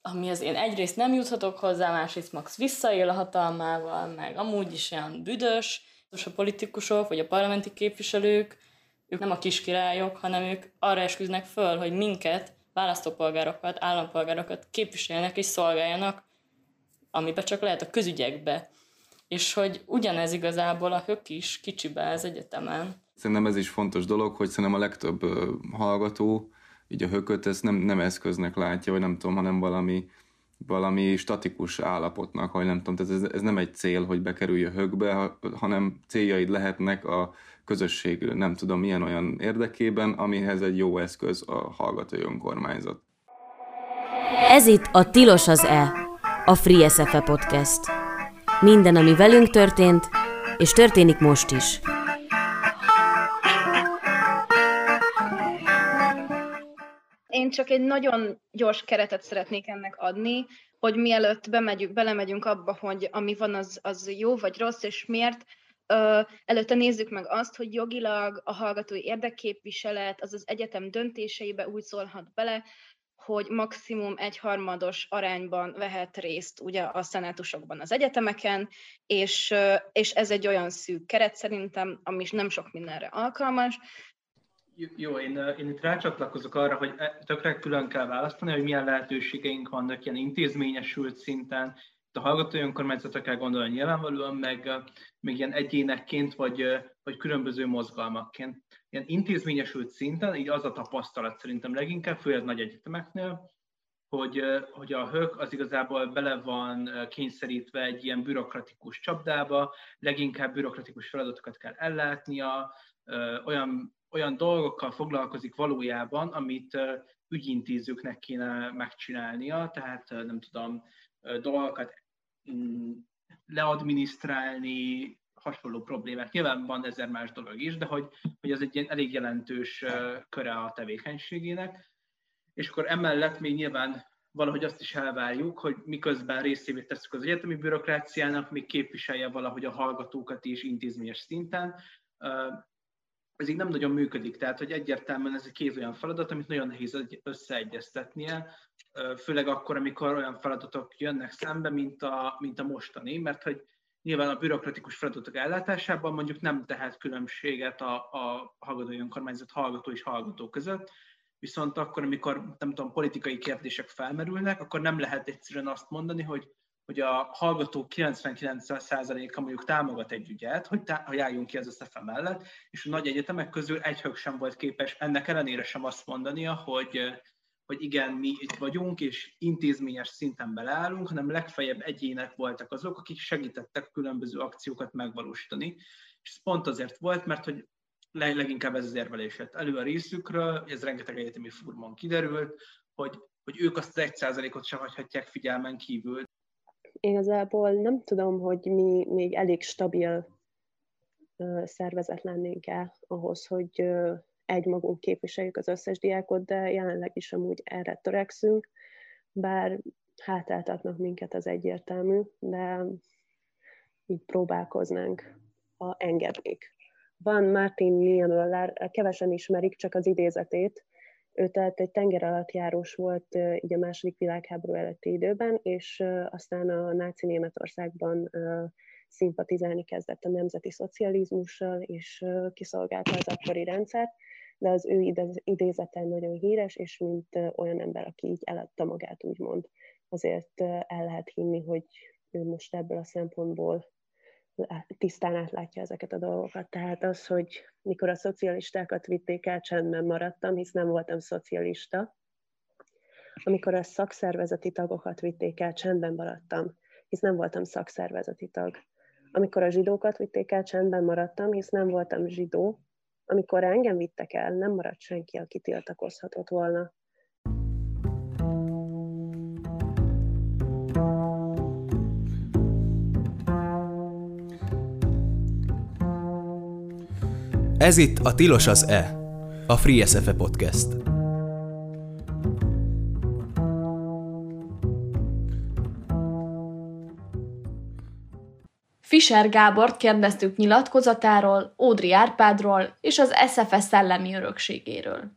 S24: ami az én egyrészt nem juthatok hozzá, másrészt Max visszaél a hatalmával, meg amúgy is olyan büdös, és a politikusok, vagy a parlamenti képviselők, ők nem a kiskirályok, hanem ők arra esküznek föl, hogy minket, választópolgárokat, állampolgárokat képviseljenek és szolgáljanak, amiben csak lehet a közügyekbe és hogy ugyanez igazából a hök is kicsibe az egyetemen.
S22: Szerintem ez is fontos dolog, hogy szerintem a legtöbb hallgató így a hököt ezt nem, nem eszköznek látja, vagy nem tudom, hanem valami, valami statikus állapotnak, vagy nem tudom, tehát ez, ez nem egy cél, hogy bekerülj a hökbe, hanem céljaid lehetnek a közösség nem tudom milyen olyan érdekében, amihez egy jó eszköz a hallgatói önkormányzat.
S1: Ez itt a Tilos az E, a Free SFE Podcast. Minden, ami velünk történt, és történik most is.
S26: Én csak egy nagyon gyors keretet szeretnék ennek adni, hogy mielőtt bemegyünk, belemegyünk abba, hogy ami van, az, az jó vagy rossz, és miért, Ö, előtte nézzük meg azt, hogy jogilag a hallgatói érdekképviselet az az egyetem döntéseibe úgy szólhat bele, hogy maximum egy harmados arányban vehet részt ugye a szenátusokban az egyetemeken, és, és ez egy olyan szűk keret szerintem, ami nem sok mindenre alkalmas.
S27: Jó, én, én itt rácsatlakozok arra, hogy tökre külön kell választani, hogy milyen lehetőségeink vannak ilyen intézményesült szinten, a hallgatói önkormányzatra kell gondolni nyilvánvalóan, meg még ilyen egyénekként, vagy, vagy különböző mozgalmakként. Ilyen intézményesült szinten, így az a tapasztalat szerintem leginkább, főleg nagy egyetemeknél, hogy, hogy a hök az igazából bele van kényszerítve egy ilyen bürokratikus csapdába, leginkább bürokratikus feladatokat kell ellátnia, olyan, olyan dolgokkal foglalkozik valójában, amit ügyintézőknek kéne megcsinálnia, tehát nem tudom, dolgokat leadminisztrálni, hasonló problémák. Nyilván van ezer más dolog is, de hogy, hogy ez egy ilyen elég jelentős köre a tevékenységének. És akkor emellett még nyilván valahogy azt is elvárjuk, hogy miközben részévé tesszük az egyetemi bürokráciának, még képviselje valahogy a hallgatókat is intézményes szinten. Ez így nem nagyon működik, tehát hogy egyértelműen ez egy két olyan feladat, amit nagyon nehéz összeegyeztetnie, főleg akkor, amikor olyan feladatok jönnek szembe, mint a, mint a mostani, mert hogy nyilván a bürokratikus feladatok ellátásában mondjuk nem tehet különbséget a, a hallgatói önkormányzat hallgató és hallgató között, viszont akkor, amikor nem tudom, politikai kérdések felmerülnek, akkor nem lehet egyszerűen azt mondani, hogy, hogy a hallgató 99%-a mondjuk támogat egy ügyet, hogy, tá- hogy álljunk ki az összefe mellett, és a nagy egyetemek közül egy sem volt képes ennek ellenére sem azt mondania, hogy, hogy igen, mi itt vagyunk, és intézményes szinten beleállunk, hanem legfeljebb egyének voltak azok, akik segítettek különböző akciókat megvalósítani. És ez pont azért volt, mert hogy leginkább ez az érvelés jött elő a részükről, ez rengeteg egyetemi furmon kiderült, hogy, hogy ők azt az egy százalékot sem hagyhatják figyelmen kívül.
S28: Igazából nem tudom, hogy mi még elég stabil szervezet lennénk-e ahhoz, hogy egymagunk képviseljük az összes diákot, de jelenleg is amúgy erre törekszünk, bár hátráltatnak minket az egyértelmű, de így próbálkoznánk, ha engednék. Van Martin Niemöller, kevesen ismerik csak az idézetét, ő tehát egy tenger alatt járós volt így a második világháború előtti időben, és aztán a náci Németországban szimpatizálni kezdett a nemzeti szocializmussal, és kiszolgálta az akkori rendszert, de az ő idézete nagyon híres, és mint olyan ember, aki így eladta magát, úgymond, azért el lehet hinni, hogy ő most ebből a szempontból tisztán átlátja ezeket a dolgokat. Tehát az, hogy mikor a szocialistákat vitték el, csendben maradtam, hisz nem voltam szocialista. Amikor a szakszervezeti tagokat vitték el, csendben maradtam, hisz nem voltam szakszervezeti tag. Amikor a zsidókat vitték el, csendben maradtam, hisz nem voltam zsidó. Amikor engem vittek el, nem maradt senki, aki tiltakozhatott volna.
S3: Ez itt a Tilos az E, a Free SFE Podcast.
S29: Fischer Gábort kérdeztük nyilatkozatáról, Ódri Árpádról és az SFE szellemi örökségéről.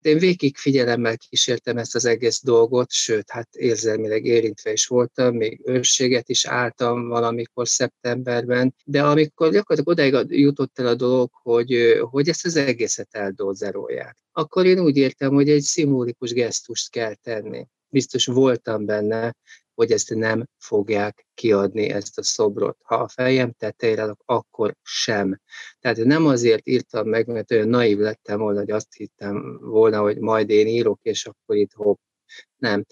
S30: Én végig figyelemmel kísértem ezt az egész dolgot, sőt, hát érzelmileg érintve is voltam, még őrséget is álltam valamikor szeptemberben, de amikor gyakorlatilag odáig jutott el a dolog, hogy, hogy ezt az egészet eldózerolják, akkor én úgy értem, hogy egy szimbolikus gesztust kell tenni biztos voltam benne, hogy ezt nem fogják kiadni, ezt a szobrot. Ha a fejem tetejére, akkor sem. Tehát nem azért írtam meg, mert olyan naív lettem volna, hogy azt hittem volna, hogy majd én írok, és akkor itt hopp. Nem.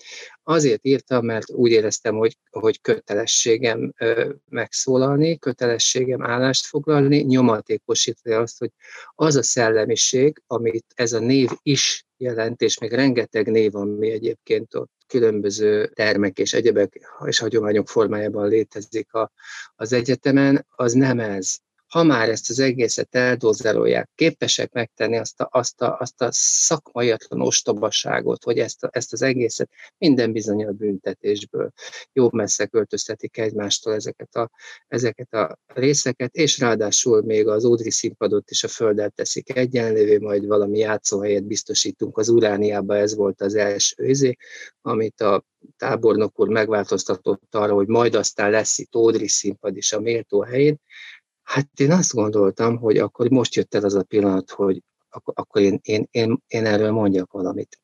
S30: Azért írtam, mert úgy éreztem, hogy, hogy kötelességem ö, megszólalni, kötelességem állást foglalni, nyomatékosítani azt, hogy az a szellemiség, amit ez a név is jelent, és még rengeteg név, ami egyébként ott különböző termek és egyebek és hagyományok formájában létezik a, az egyetemen, az nem ez ha már ezt az egészet eldozerolják, képesek megtenni azt a, azt a, azt a szakmaiatlan ostobaságot, hogy ezt, a, ezt az egészet minden bizony a büntetésből jobb messze költöztetik egymástól ezeket a, ezeket a részeket, és ráadásul még az Ódri színpadot is a földet teszik egyenlővé, majd valami játszóhelyet biztosítunk az Urániába, ez volt az első izé, amit a tábornok úr megváltoztatott arra, hogy majd aztán lesz itt Ódri színpad is a méltó helyén, Hát én azt gondoltam, hogy akkor most jött el az a pillanat, hogy akkor, én, én, én, én erről mondjak valamit.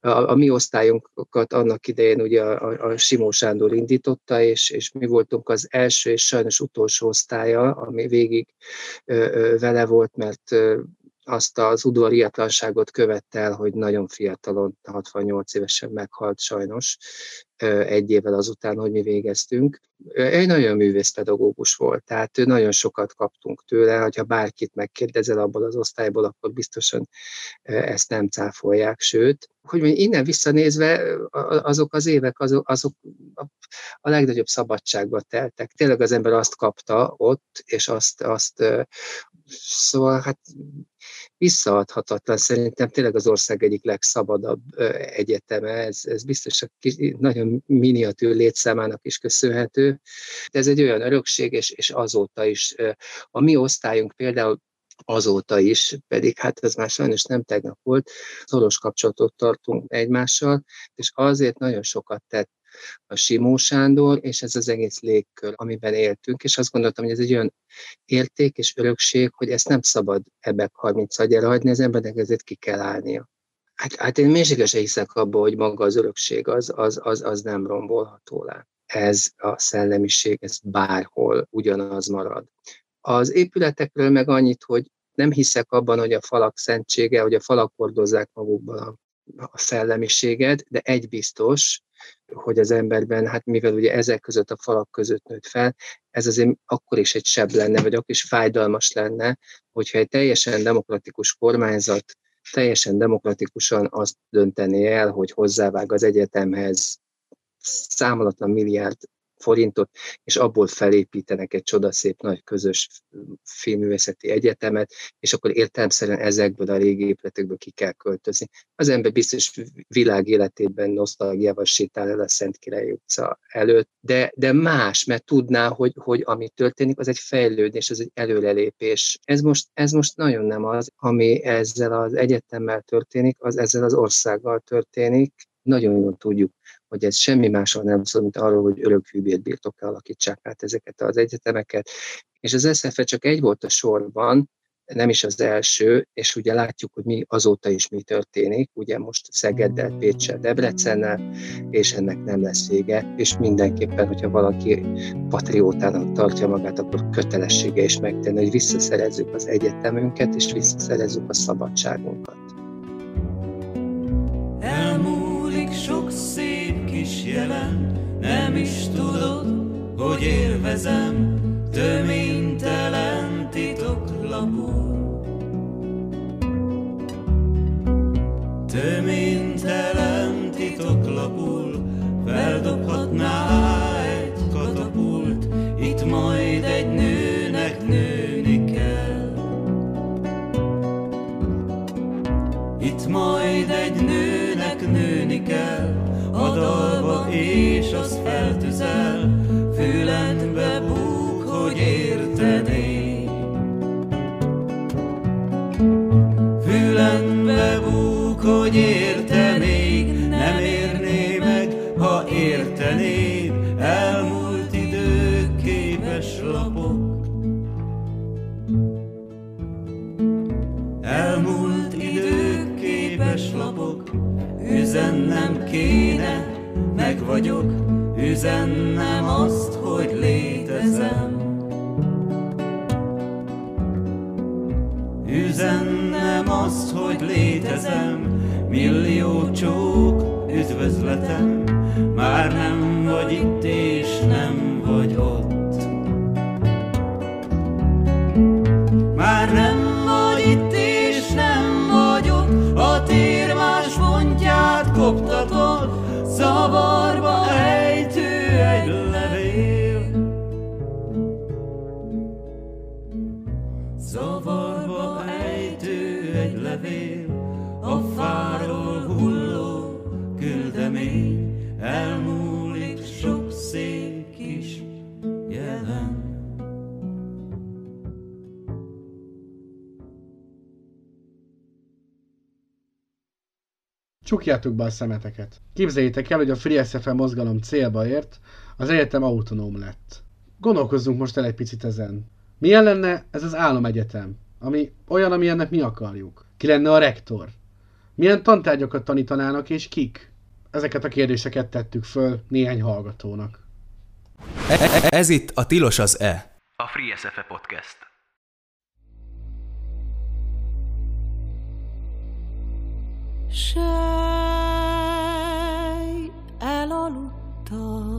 S30: A, a mi osztályunkat annak idején ugye a, a, a Simó Sándor indította, és, és mi voltunk az első és sajnos utolsó osztálya, ami végig ö, ö, vele volt, mert ö, azt az udvariatlanságot követte el, hogy nagyon fiatalon, 68 évesen meghalt sajnos, egy évvel azután, hogy mi végeztünk. Egy nagyon művészpedagógus volt, tehát nagyon sokat kaptunk tőle, hogyha bárkit megkérdezel abból az osztályból, akkor biztosan ezt nem cáfolják, sőt, hogy mondjam, innen visszanézve azok az évek, azok, azok a legnagyobb szabadságba teltek. Tényleg az ember azt kapta ott, és azt, azt Szóval hát visszaadhatatlan szerintem tényleg az ország egyik legszabadabb egyeteme, ez, ez biztos a kis, nagyon miniatűr létszámának is köszönhető. De ez egy olyan örökség, és, és azóta is a mi osztályunk például azóta is, pedig hát ez már sajnos nem tegnap volt, szoros kapcsolatot tartunk egymással, és azért nagyon sokat tett a Simó Sándor, és ez az egész légkör, amiben éltünk, és azt gondoltam, hogy ez egy olyan érték és örökség, hogy ezt nem szabad ebbe 30 agyára hagyni, az embernek ezért ki kell állnia. Hát, hát én mélységesen hiszek abba, hogy maga az örökség az, az, az, az nem rombolható le. Ez a szellemiség, ez bárhol ugyanaz marad. Az épületekről meg annyit, hogy nem hiszek abban, hogy a falak szentsége, hogy a falak hordozzák magukban a, a szellemiséget, de egy biztos, hogy az emberben, hát mivel ugye ezek között a falak között nőtt fel, ez azért akkor is egy seb lenne, vagy akkor is fájdalmas lenne, hogyha egy teljesen demokratikus kormányzat teljesen demokratikusan azt döntené el, hogy hozzávág az egyetemhez számolatlan milliárd forintot, és abból felépítenek egy csodaszép nagy közös filmművészeti egyetemet, és akkor értelmszerűen ezekből a régi épületekből ki kell költözni. Az ember biztos világ életében nosztalgiával sétál el a Szent Király utca előtt, de, de más, mert tudná, hogy, hogy ami történik, az egy fejlődés, az egy előrelépés. Ez most, ez most nagyon nem az, ami ezzel az egyetemmel történik, az ezzel az országgal történik, nagyon jól tudjuk, hogy ez semmi másról nem szól, mint arról, hogy örökhűbért birtokra alakítsák át ezeket az egyetemeket. És az SZF csak egy volt a sorban, nem is az első, és ugye látjuk, hogy mi azóta is mi történik, ugye most Szegeddel, Pécsel, Debrecennel, és ennek nem lesz vége, és mindenképpen, hogyha valaki patriótának tartja magát, akkor kötelessége is megtenni, hogy visszaszerezzük az egyetemünket, és visszaszerezzük a szabadságunkat.
S31: Elmúlik sok szép kis jelen, nem is tudod, hogy élvezem,
S4: Csukjátok be a szemeteket. Képzeljétek el, hogy a Free SFM mozgalom célba ért, az egyetem autonóm lett. Gondolkozzunk most el egy picit ezen. Milyen lenne ez az álomegyetem, ami olyan, amilyennek mi akarjuk? Ki lenne a rektor? Milyen tantárgyakat tanítanának és kik? Ezeket a kérdéseket tettük föl néhány hallgatónak.
S3: Ez itt a Tilos az E.
S32: A Free SFE Podcast.
S33: Sej, elaludtam.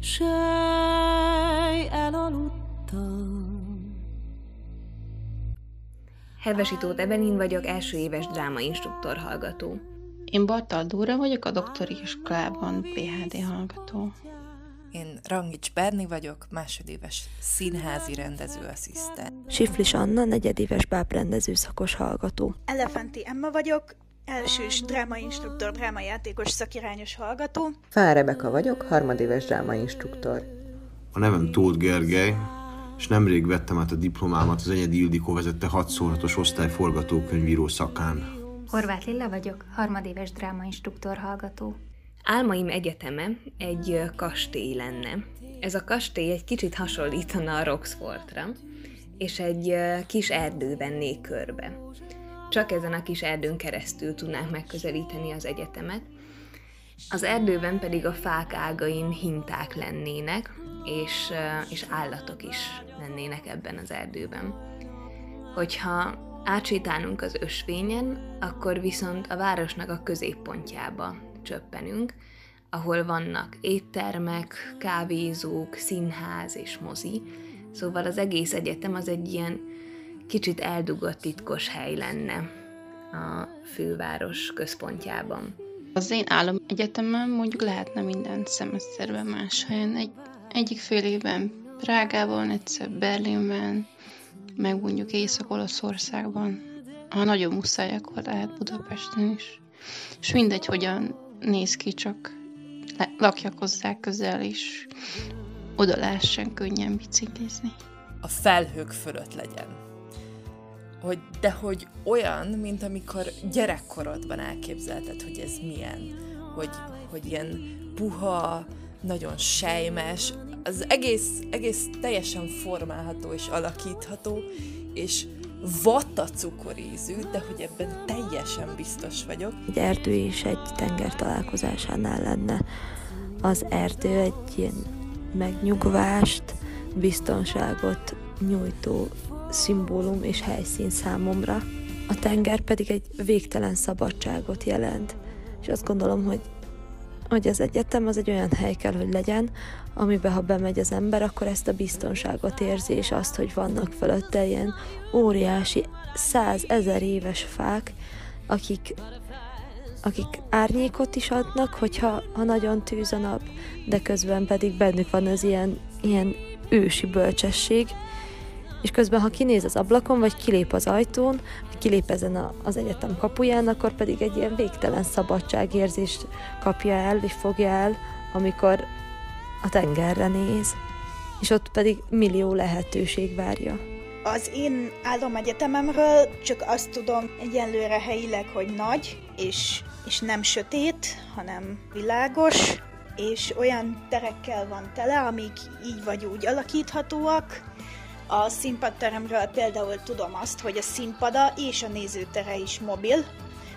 S33: Sej, elaludtam.
S23: Hevesi Tóth Evelin vagyok, első éves drámainstruktor hallgató.
S34: Én Bartal Dóra vagyok, a doktori iskolában PHD hallgató.
S35: Én Rangics Berni vagyok, másodéves színházi rendezőasszisztent.
S36: Siflis Anna, negyedéves bábrendező szakos hallgató.
S37: Elefanti Emma vagyok, elsős drámainstruktor, drámajátékos szakirányos hallgató.
S15: Fán Rebeka vagyok, harmadéves drámainstruktor.
S38: A nevem Tóth Gergely, és nemrég vettem át a diplomámat az Enyedi Ildikó vezette 6 szóratos osztály forgatókönyvíró szakán.
S39: Horváth Lilla vagyok, harmadéves drámainstruktor hallgató.
S23: Álmaim egyeteme egy kastély lenne. Ez a kastély egy kicsit hasonlítana a Roxfortra, és egy kis erdő venné körbe. Csak ezen a kis erdőn keresztül tudnánk megközelíteni az egyetemet. Az erdőben pedig a fák ágain hinták lennének, és, és állatok is lennének ebben az erdőben. Hogyha átsétálunk az ösvényen, akkor viszont a városnak a középpontjába csöppenünk, ahol vannak éttermek, kávézók, színház és mozi. Szóval az egész egyetem az egy ilyen kicsit eldugott titkos hely lenne a főváros központjában.
S34: Az én álom egyetemem mondjuk lehetne minden szemeszterben más helyen. Egy, egyik fél évben Prágában, egyszer Berlinben, meg mondjuk Észak-Olaszországban. Ha nagyon muszáj, akkor lehet Budapesten is. És mindegy, hogyan néz ki, csak lakjak hozzá közel, és oda lehessen könnyen biciklizni.
S35: A felhők fölött legyen. Hogy, de hogy olyan, mint amikor gyerekkorodban elképzelted, hogy ez milyen. Hogy, hogy ilyen puha, nagyon sejmes, az egész, egész teljesen formálható és alakítható, és vatta cukorízű, de hogy ebben teljesen biztos vagyok.
S36: Egy erdő és egy tenger találkozásánál lenne. Az erdő egy ilyen megnyugvást, biztonságot nyújtó szimbólum és helyszín számomra. A tenger pedig egy végtelen szabadságot jelent. És azt gondolom, hogy hogy az egyetem az egy olyan hely kell, hogy legyen, amiben ha bemegy az ember, akkor ezt a biztonságot érzi, és azt, hogy vannak fölötte ilyen óriási százezer éves fák, akik, akik árnyékot is adnak, hogyha ha nagyon tűz a nap, de közben pedig bennük van az ilyen, ilyen ősi bölcsesség, és közben, ha kinéz az ablakon, vagy kilép az ajtón, vagy kilép ezen a, az egyetem kapuján, akkor pedig egy ilyen végtelen szabadságérzést kapja el, és fogja el, amikor a tengerre néz. És ott pedig millió lehetőség várja.
S37: Az én álomegyetememről csak azt tudom egyenlőre helyileg, hogy nagy, és, és nem sötét, hanem világos, és olyan terekkel van tele, amik így vagy úgy alakíthatóak. A színpadteremről például tudom azt, hogy a színpada és a nézőtere is mobil,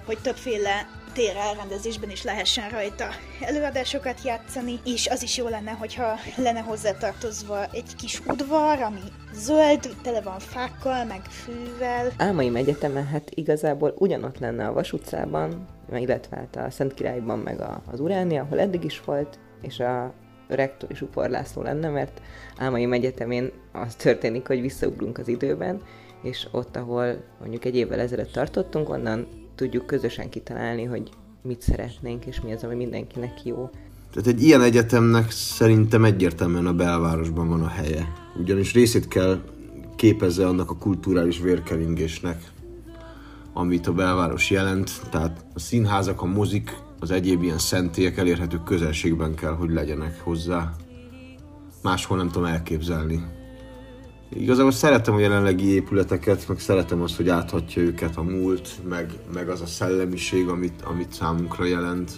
S37: hogy többféle tér elrendezésben is lehessen rajta előadásokat játszani, és az is jó lenne, hogyha lenne hozzátartozva egy kis udvar, ami zöld, tele van fákkal, meg fűvel.
S15: Álmaim egyetemen hát igazából ugyanott lenne a Vas utcában, illetve hát a Szent Királyban, meg a, az Uránia, ahol eddig is volt, és a rektor is Upor László lenne, mert Álmaim egyetemén az történik, hogy visszaugrunk az időben, és ott, ahol mondjuk egy évvel ezelőtt tartottunk, onnan tudjuk közösen kitalálni, hogy mit szeretnénk, és mi az, ami mindenkinek jó.
S38: Tehát egy ilyen egyetemnek szerintem egyértelműen a belvárosban van a helye. Ugyanis részét kell képezze annak a kulturális vérkeringésnek, amit a belváros jelent. Tehát a színházak, a mozik, az egyéb ilyen szentélyek elérhető közelségben kell, hogy legyenek hozzá. Máshol nem tudom elképzelni. Igazából szeretem a jelenlegi épületeket, meg szeretem azt, hogy áthatja őket a múlt, meg, meg az a szellemiség, amit, amit számunkra jelent.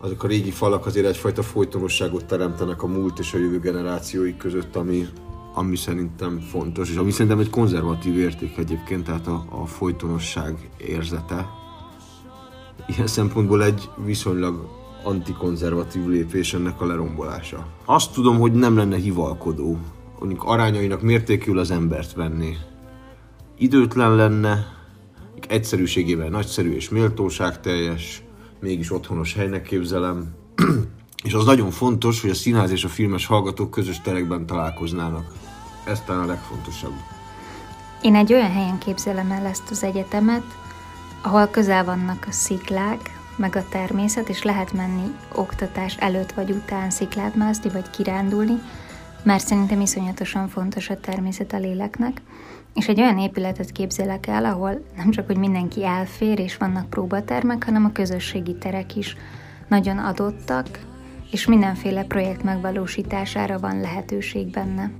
S38: Azok a régi falak azért egyfajta folytonosságot teremtenek a múlt és a jövő generációi között, ami, ami szerintem fontos, és ami szerintem egy konzervatív érték egyébként, tehát a, a folytonosság érzete. Ilyen szempontból egy viszonylag antikonzervatív lépés ennek a lerombolása. Azt tudom, hogy nem lenne hivalkodó, mondjuk arányainak mértékül az embert venni. Időtlen lenne, egyszerűségével nagyszerű és méltóságteljes, mégis otthonos helynek képzelem. és az nagyon fontos, hogy a színház és a filmes hallgatók közös terekben találkoznának. Ez talán a legfontosabb.
S39: Én egy olyan helyen képzelem el ezt az egyetemet, ahol közel vannak a sziklák, meg a természet, és lehet menni oktatás előtt vagy után sziklát mászni, vagy kirándulni, mert szerintem iszonyatosan fontos a természet a léleknek. És egy olyan épületet képzelek el, ahol nem csak, hogy mindenki elfér, és vannak próbatermek, hanem a közösségi terek is nagyon adottak, és mindenféle projekt megvalósítására van lehetőség benne.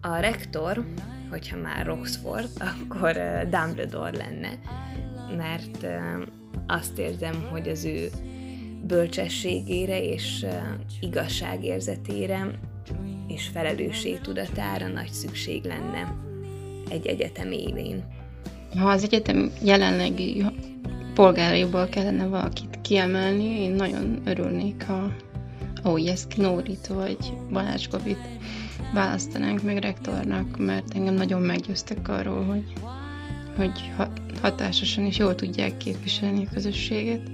S23: A rektor, hogyha már Roxford, akkor Dumbledore lenne, mert azt érzem, hogy az ő bölcsességére és igazságérzetére és felelősségtudatára nagy szükség lenne egy egyetem élén.
S34: Ha az egyetem jelenlegi polgáraiból kellene valakit kiemelni, én nagyon örülnék, ha Ójes Knórit vagy Balázs Gobit választanánk meg rektornak, mert engem nagyon meggyőztek arról, hogy, hogy hatásosan és jól tudják képviselni a közösséget,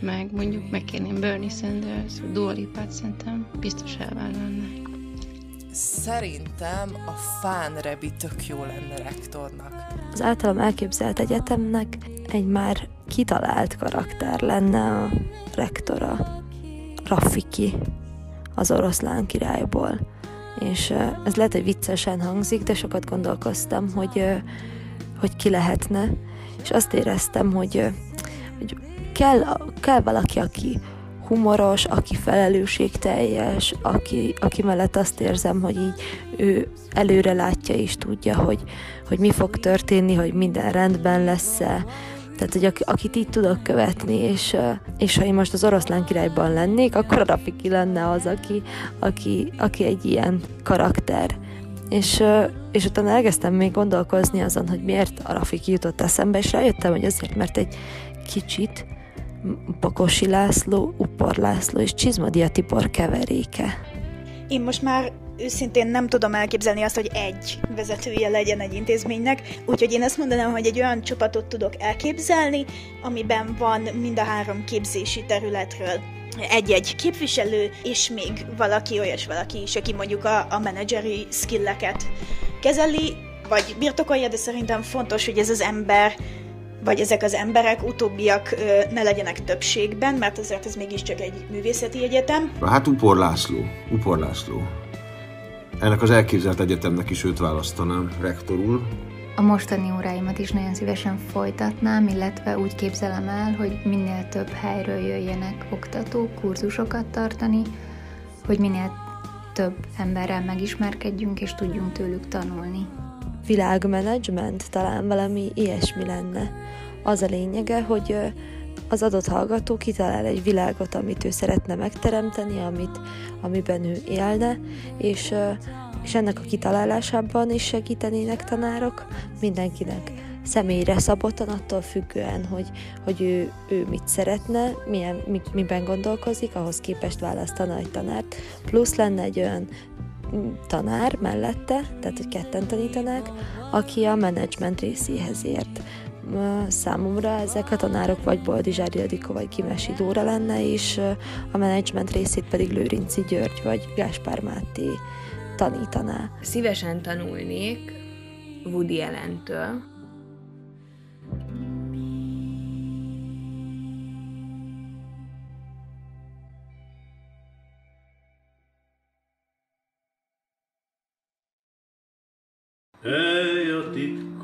S34: meg mondjuk megkérném Bernie Sanders, Dua Lipát szerintem biztos elvállalnák.
S35: Szerintem a fánrebi tök jó lenne rektornak.
S36: Az általam elképzelt egyetemnek egy már kitalált karakter lenne a rektora, Rafiki, az oroszlán királyból. És ez lehet, hogy viccesen hangzik, de sokat gondolkoztam, hogy, hogy ki lehetne, és azt éreztem, hogy, hogy kell, kell valaki, aki humoros, aki felelősségteljes, aki, aki mellett azt érzem, hogy így ő előre látja és tudja, hogy, hogy mi fog történni, hogy minden rendben lesz-e, tehát, hogy akit így tudok követni, és, és ha én most az oroszlán királyban lennék, akkor a Rafiki lenne az, aki, aki, aki egy ilyen karakter. És, és utána elkezdtem még gondolkozni azon, hogy miért a Rafiki jutott eszembe, és rájöttem, hogy azért, mert egy kicsit Pakosi László, Upor László és Csizmadia Tibor keveréke.
S37: Én most már őszintén nem tudom elképzelni azt, hogy egy vezetője legyen egy intézménynek, úgyhogy én azt mondanám, hogy egy olyan csapatot tudok elképzelni, amiben van mind a három képzési területről egy-egy képviselő, és még valaki, olyas valaki is, aki mondjuk a, a menedzseri skilleket kezeli, vagy birtokolja, de szerintem fontos, hogy ez az ember vagy ezek az emberek, utóbbiak ne legyenek többségben, mert azért ez mégiscsak egy művészeti egyetem.
S38: Hát Upor László, Upor László. Ennek az elképzelt egyetemnek is őt választanám rektorul.
S39: A mostani óráimat is nagyon szívesen folytatnám, illetve úgy képzelem el, hogy minél több helyről jöjjenek oktatók, kurzusokat tartani, hogy minél több emberrel megismerkedjünk és tudjunk tőlük tanulni.
S36: Világmenedzsment talán valami ilyesmi lenne. Az a lényege, hogy az adott hallgató kitalál egy világot, amit ő szeretne megteremteni, amit, amiben ő élne, és, és ennek a kitalálásában is segítenének tanárok mindenkinek személyre szabottan, attól függően, hogy, hogy ő, ő mit szeretne, milyen, mi, miben gondolkozik, ahhoz képest választana egy tanárt. Plusz lenne egy olyan tanár mellette, tehát hogy ketten tanítanák, aki a menedzsment részéhez ért számomra ezek a tanárok vagy Boldizsár Ildikó vagy Kimesi Dóra lenne, és a menedzsment részét pedig Lőrinci György vagy Gáspár Máté tanítaná.
S23: Szívesen tanulnék Woody Allen-től,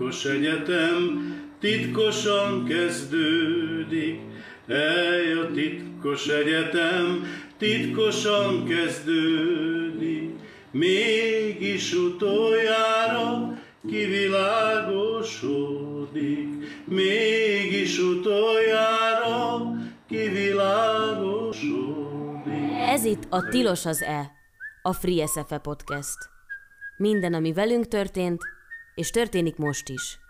S31: titkos egyetem, titkosan kezdődik. Ej, a titkos egyetem, titkosan kezdődik. Mégis utoljára kivilágosodik. Mégis utoljára kivilágosodik.
S1: Ez itt a Tilos az E, a Free SFE Podcast. Minden, ami velünk történt, és történik most is.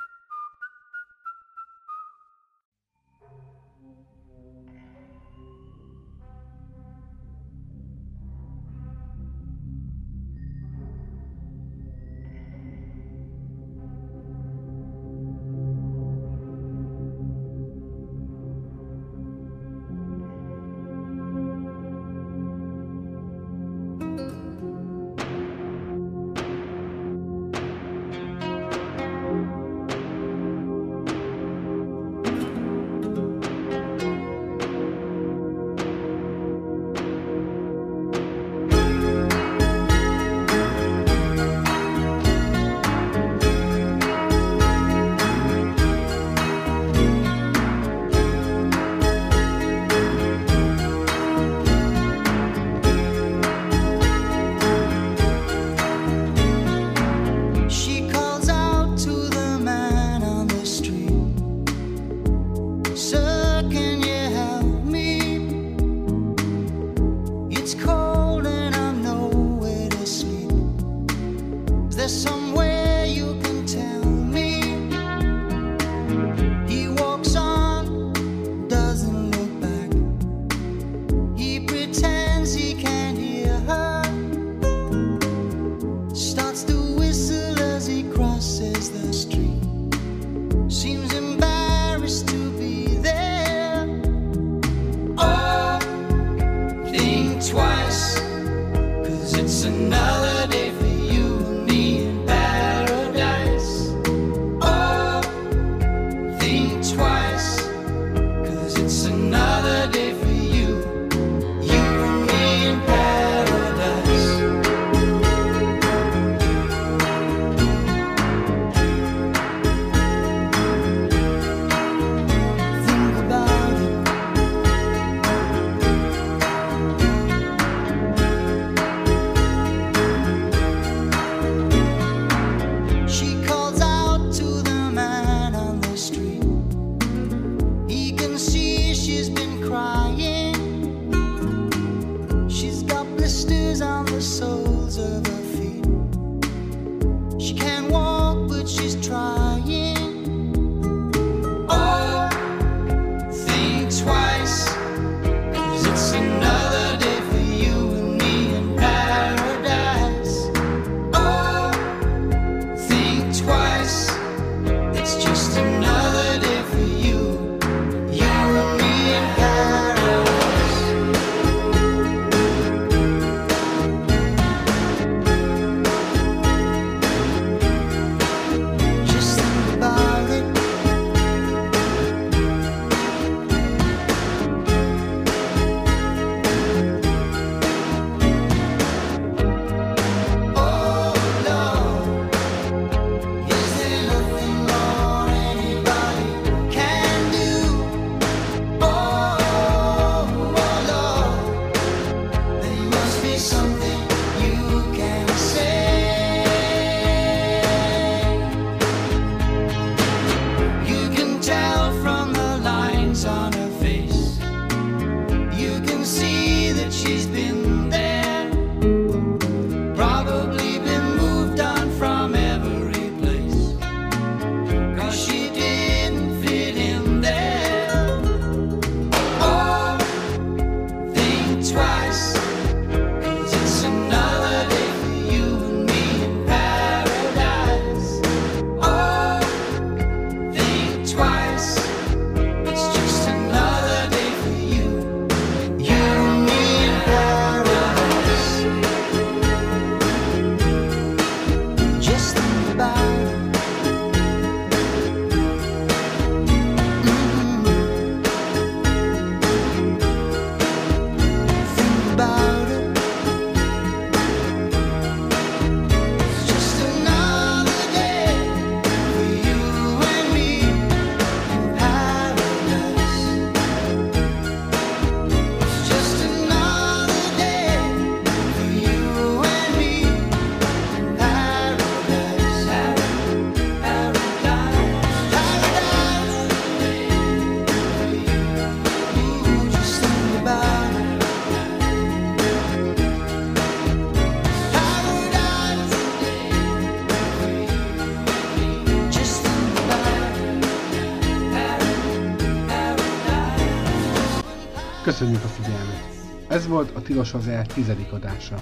S4: Tilos az El tizedik adása.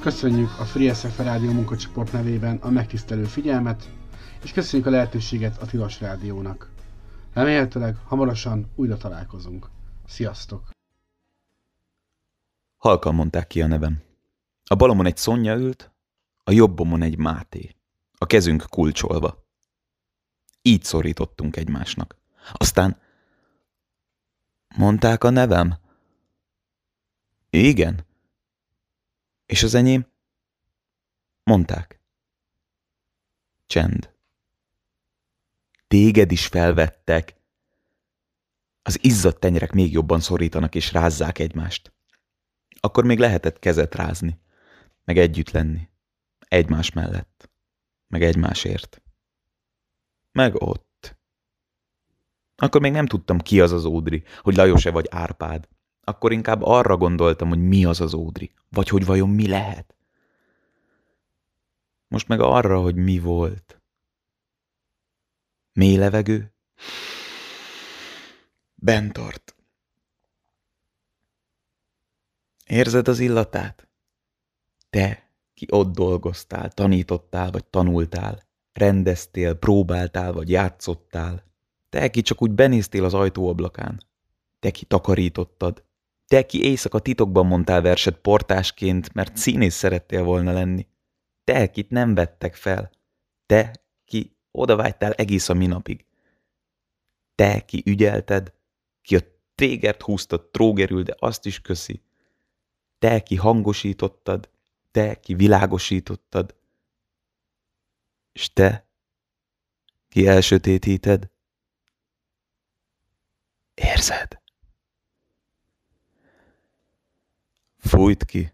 S4: Köszönjük a Free SF Rádió munkacsoport nevében a megtisztelő figyelmet, és köszönjük a lehetőséget a Tilos Rádiónak. Remélhetőleg hamarosan újra találkozunk. Sziasztok!
S40: Halkan mondták ki a nevem. A balomon egy Szonya ült, a jobbomon egy Máté. A kezünk kulcsolva. Így szorítottunk egymásnak. Aztán mondták a nevem? Igen. És az enyém? Mondták. Csend. Téged is felvettek. Az izzadt tenyerek még jobban szorítanak és rázzák egymást. Akkor még lehetett kezet rázni, meg együtt lenni. Egymás mellett. Meg egymásért. Meg ott. Akkor még nem tudtam, ki az az Ódri, hogy Lajos-e vagy Árpád. Akkor inkább arra gondoltam, hogy mi az az Ódri, vagy hogy vajon mi lehet. Most meg arra, hogy mi volt. Mély levegő? Bent. Érzed az illatát? Te, ki ott dolgoztál, tanítottál vagy tanultál, rendeztél, próbáltál vagy játszottál, te, ki csak úgy benéztél az ajtóablakán, te, ki takarítottad, te, ki éjszaka titokban mondtál verset portásként, mert színész szerettél volna lenni, te, kit nem vettek fel, te, ki odavágytál egész a minapig, te, ki ügyelted, ki a tégert húztad trógerül, de azt is köszi, te, ki hangosítottad, te, ki világosítottad, és te, ki elsötétíted, érzed? Fújt ki,